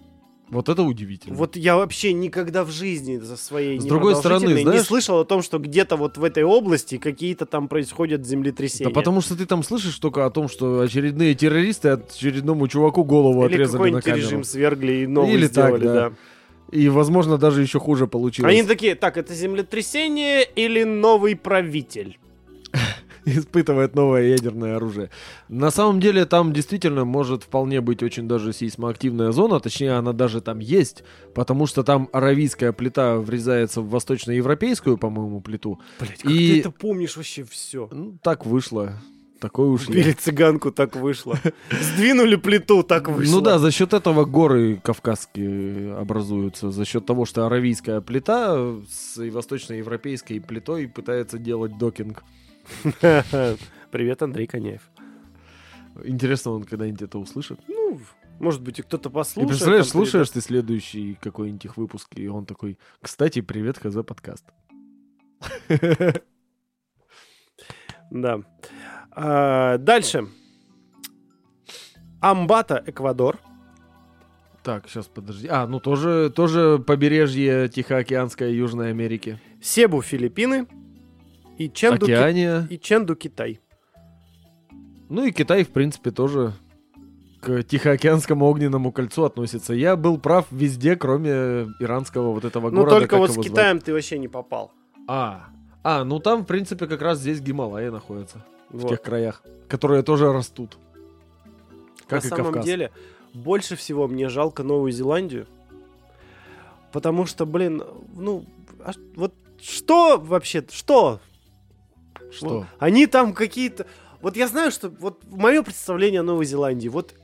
Вот это удивительно. Вот я вообще никогда в жизни за своей С другой стороны, непродолжительной не знаешь- слышал о том, что где-то вот в этой области какие-то там происходят землетрясения. Да потому что ты там слышишь только о том, что очередные террористы очередному чуваку голову Или отрезали на камеру. режим свергли и новый Или так, сделали, да. да. И, возможно, даже еще хуже получилось. Они такие, так, это землетрясение или новый правитель? Испытывает новое ядерное оружие. На самом деле там действительно может вполне быть очень даже сейсмоактивная зона, точнее она даже там есть, потому что там аравийская плита врезается в восточноевропейскую, по-моему, плиту. Блять, как И- ты это помнишь вообще все? Ну, так вышло. Такой уж я. Убили цыганку, так вышло. Сдвинули плиту, так вышло. Ну да, за счет этого горы кавказские образуются. За счет того, что аравийская плита с восточноевропейской плитой пытается делать докинг. Привет, Андрей Коняев. Интересно, он когда-нибудь это услышит. Ну, может быть, и кто-то И послушает. представляешь, там слушаешь ты следующий какой-нибудь их выпуск, и он такой, кстати, привет, ХЗ подкаст. Да. А, Дальше. Амбата, Эквадор. Так, сейчас подожди. А, ну тоже, тоже побережье Тихоокеанской Южной Америки. Себу, Филиппины. И Ченду, Ки- Океания. и Ченду, Китай. Ну и Китай, в принципе, тоже к Тихоокеанскому огненному кольцу относится. Я был прав везде, кроме иранского вот этого Ну, города. только как вот с его звать? Китаем ты вообще не попал. А, а, ну там, в принципе, как раз здесь Гималаи находятся. В Вот. тех краях, которые тоже растут. Как На и самом Кавказ. деле, больше всего мне жалко Новую Зеландию. Потому что, блин, ну, а вот что вообще, что? Что? Они там какие-то... Вот я знаю, что вот мое представление о Новой Зеландии, вот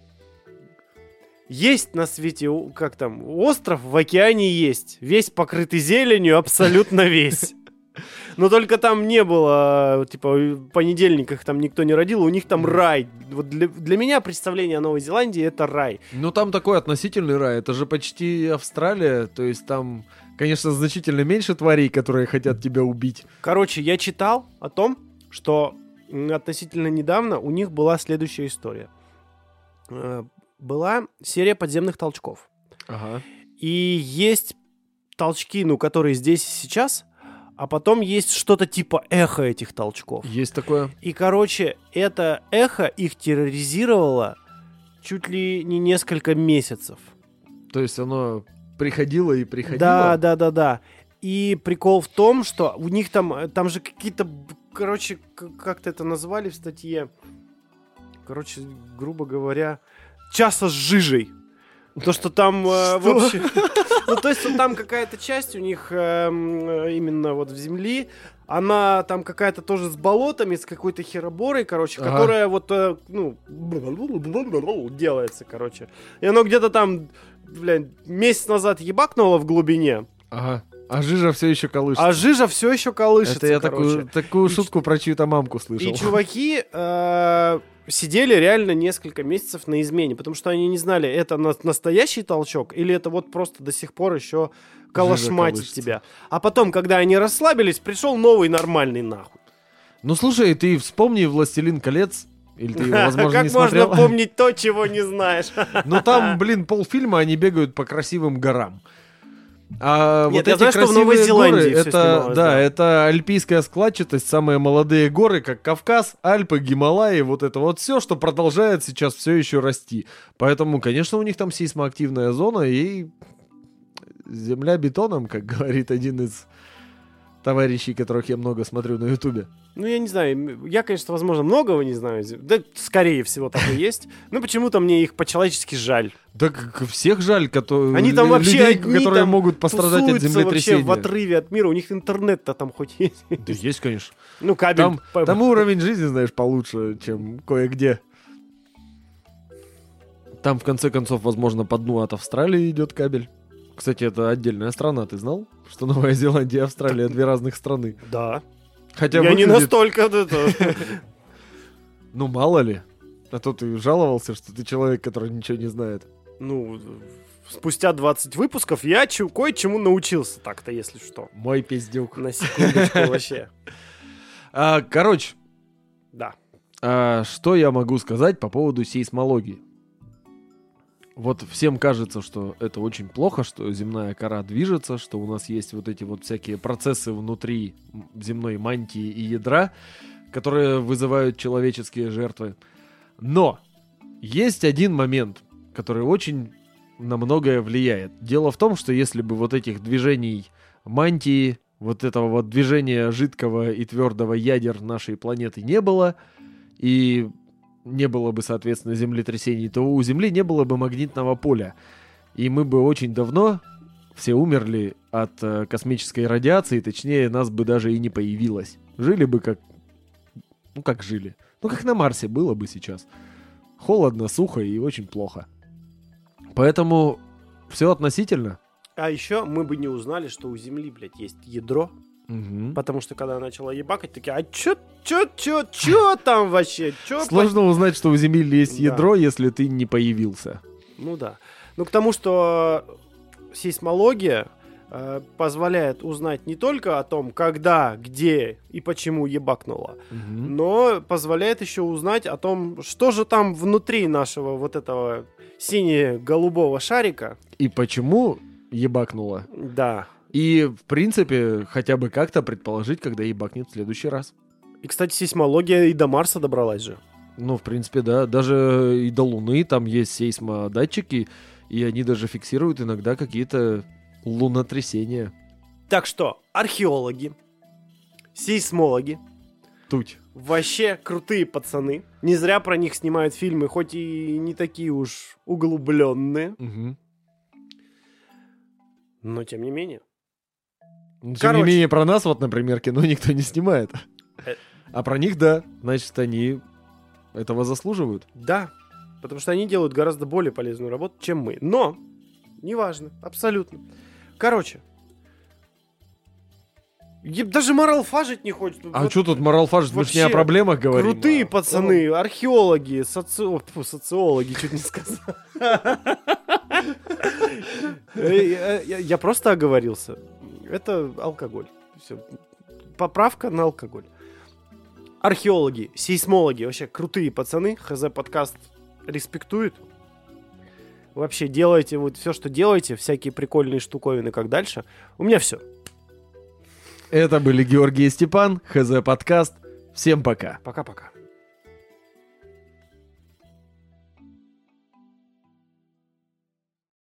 есть на свете, как там, остров в океане есть. Весь покрытый зеленью, абсолютно весь. Но только там не было, типа, в понедельниках там никто не родил, у них там рай. Вот для, для меня представление о Новой Зеландии это рай. Ну там такой относительный рай, это же почти Австралия, то есть там, конечно, значительно меньше тварей, которые хотят тебя убить. Короче, я читал о том, что относительно недавно у них была следующая история. Э, Была серия подземных толчков. Ага. И есть толчки, ну, которые здесь и сейчас, а потом есть что-то типа эхо этих толчков. Есть такое. И, короче, это эхо их терроризировало чуть ли не несколько месяцев. То есть оно приходило и приходило. Да, да, да, да. И прикол в том, что у них там, э, там же какие-то, короче, как-то это назвали в статье, короче, грубо говоря, часа с жижей. То, что там э, в Что? общем- Ну, то есть там какая-то часть у них эм, э, именно вот в земли, она там какая-то тоже с болотами, с какой-то хероборой, короче, Ага. которая вот, э, ну, делается, короче. И оно где-то там, блядь, месяц назад ебакнуло в глубине, Ага. А жижа все еще колышется. а жижа все еще колышется, Это я короче. такую, такую И ч- шутку про чью-то мамку слышал. И чуваки э, сидели реально несколько месяцев на измене, потому что они не знали, это на- настоящий толчок или это вот просто до сих пор еще колышется. тебя. А потом, когда они расслабились, пришел новый нормальный нахуй. Ну слушай, ты вспомни «Властелин колец», или ты его, возможно, как не можно смотрел. помнить то, чего не знаешь? Ну там, блин, полфильма они бегают по красивым горам. А Нет, вот я эти знаю, что в Новой Зеландии горы, это, снималось, да, да. это альпийская складчатость, самые молодые горы, как Кавказ, Альпы, Гималаи, вот это вот все, что продолжает сейчас все еще расти. Поэтому, конечно, у них там сейсмоактивная зона и земля бетоном, как говорит один из товарищей, которых я много смотрю на Ютубе. Ну, я не знаю, я, конечно, возможно, многого не знаю. Да, скорее всего, так и есть. Но почему-то мне их по-человечески жаль. Да всех жаль, которые, Они там вообще людей, одни которые там могут пострадать от землетрясения. вообще в отрыве от мира. У них интернет-то там хоть есть. Да есть, конечно. Ну, кабель. Там, по- там уровень жизни, знаешь, получше, чем кое-где. Там, в конце концов, возможно, по дну от Австралии идет кабель. Кстати, это отдельная страна, ты знал? Что Новая Зеландия и Австралия две разных страны. Да. Хотя я не выглядит- настолько... это- Ну, мало ли. А то ты жаловался, что ты человек, который ничего не знает. Ну, спустя 20 выпусков я чу- кое-чему научился так-то, если что. Мой пиздюк. На секундочку вообще. А, короче, Да. А что я могу сказать по поводу сейсмологии? Вот всем кажется, что это очень плохо, что земная кора движется, что у нас есть вот эти вот всякие процессы внутри земной мантии и ядра, которые вызывают человеческие жертвы. Но есть один момент, который очень на многое влияет. Дело в том, что если бы вот этих движений мантии, вот этого вот движения жидкого и твердого ядер нашей планеты не было, и не было бы, соответственно, землетрясений, то у Земли не было бы магнитного поля. И мы бы очень давно все умерли от э, космической радиации, точнее, нас бы даже и не появилось. Жили бы как... Ну, как жили. Ну, как на Марсе было бы сейчас. Холодно, сухо и очень плохо. Поэтому все относительно. А еще мы бы не узнали, что у Земли, блядь, есть ядро. Мгм. Потому что когда я начала ебакать, такие, а чё, чё, чё, чё там вообще? Чё Сложно узнать, что у Земли есть Да. ядро, если ты не появился. Ну да. Ну к тому, что сейсмология э, позволяет узнать не только о том, когда, где и почему ебакнуло, Мгм. но позволяет еще узнать о том, что же там внутри нашего вот этого сине-голубого шарика. И почему ебакнуло? Да. И, в принципе, хотя бы как-то предположить, когда ебакнет в следующий раз. И, кстати, сейсмология и до Марса добралась же. Ну, в принципе, да. Даже и до Луны там есть сейсмодатчики, и они даже фиксируют иногда какие-то лунотрясения. Так что, археологи, сейсмологи, Туть. вообще крутые пацаны. Не зря про них снимают фильмы, хоть и не такие уж углубленные, Мгм. но тем не менее. Тем Короче. не менее, про нас вот, например, кино никто не снимает. Э. А про них, да. Значит, они этого заслуживают. Да. Потому что они делают гораздо более полезную работу, чем мы. Но, неважно, абсолютно. Короче, даже морал фажить не хочет. А Вот что тут морал фажит? Мы же не о проблемах говорим. Крутые а- пацаны, археологи, соци... тьфу, социологи, чуть не сказал. Э, я просто оговорился. Это алкоголь. Все. Поправка на алкоголь. Археологи, сейсмологи, вообще крутые пацаны. ХЗ подкаст респектует. Вообще делайте вот все, что делаете, всякие прикольные штуковины, как дальше. У меня все. Это были Георгий и Степан, ХЗ подкаст. Всем пока. Пока-пока.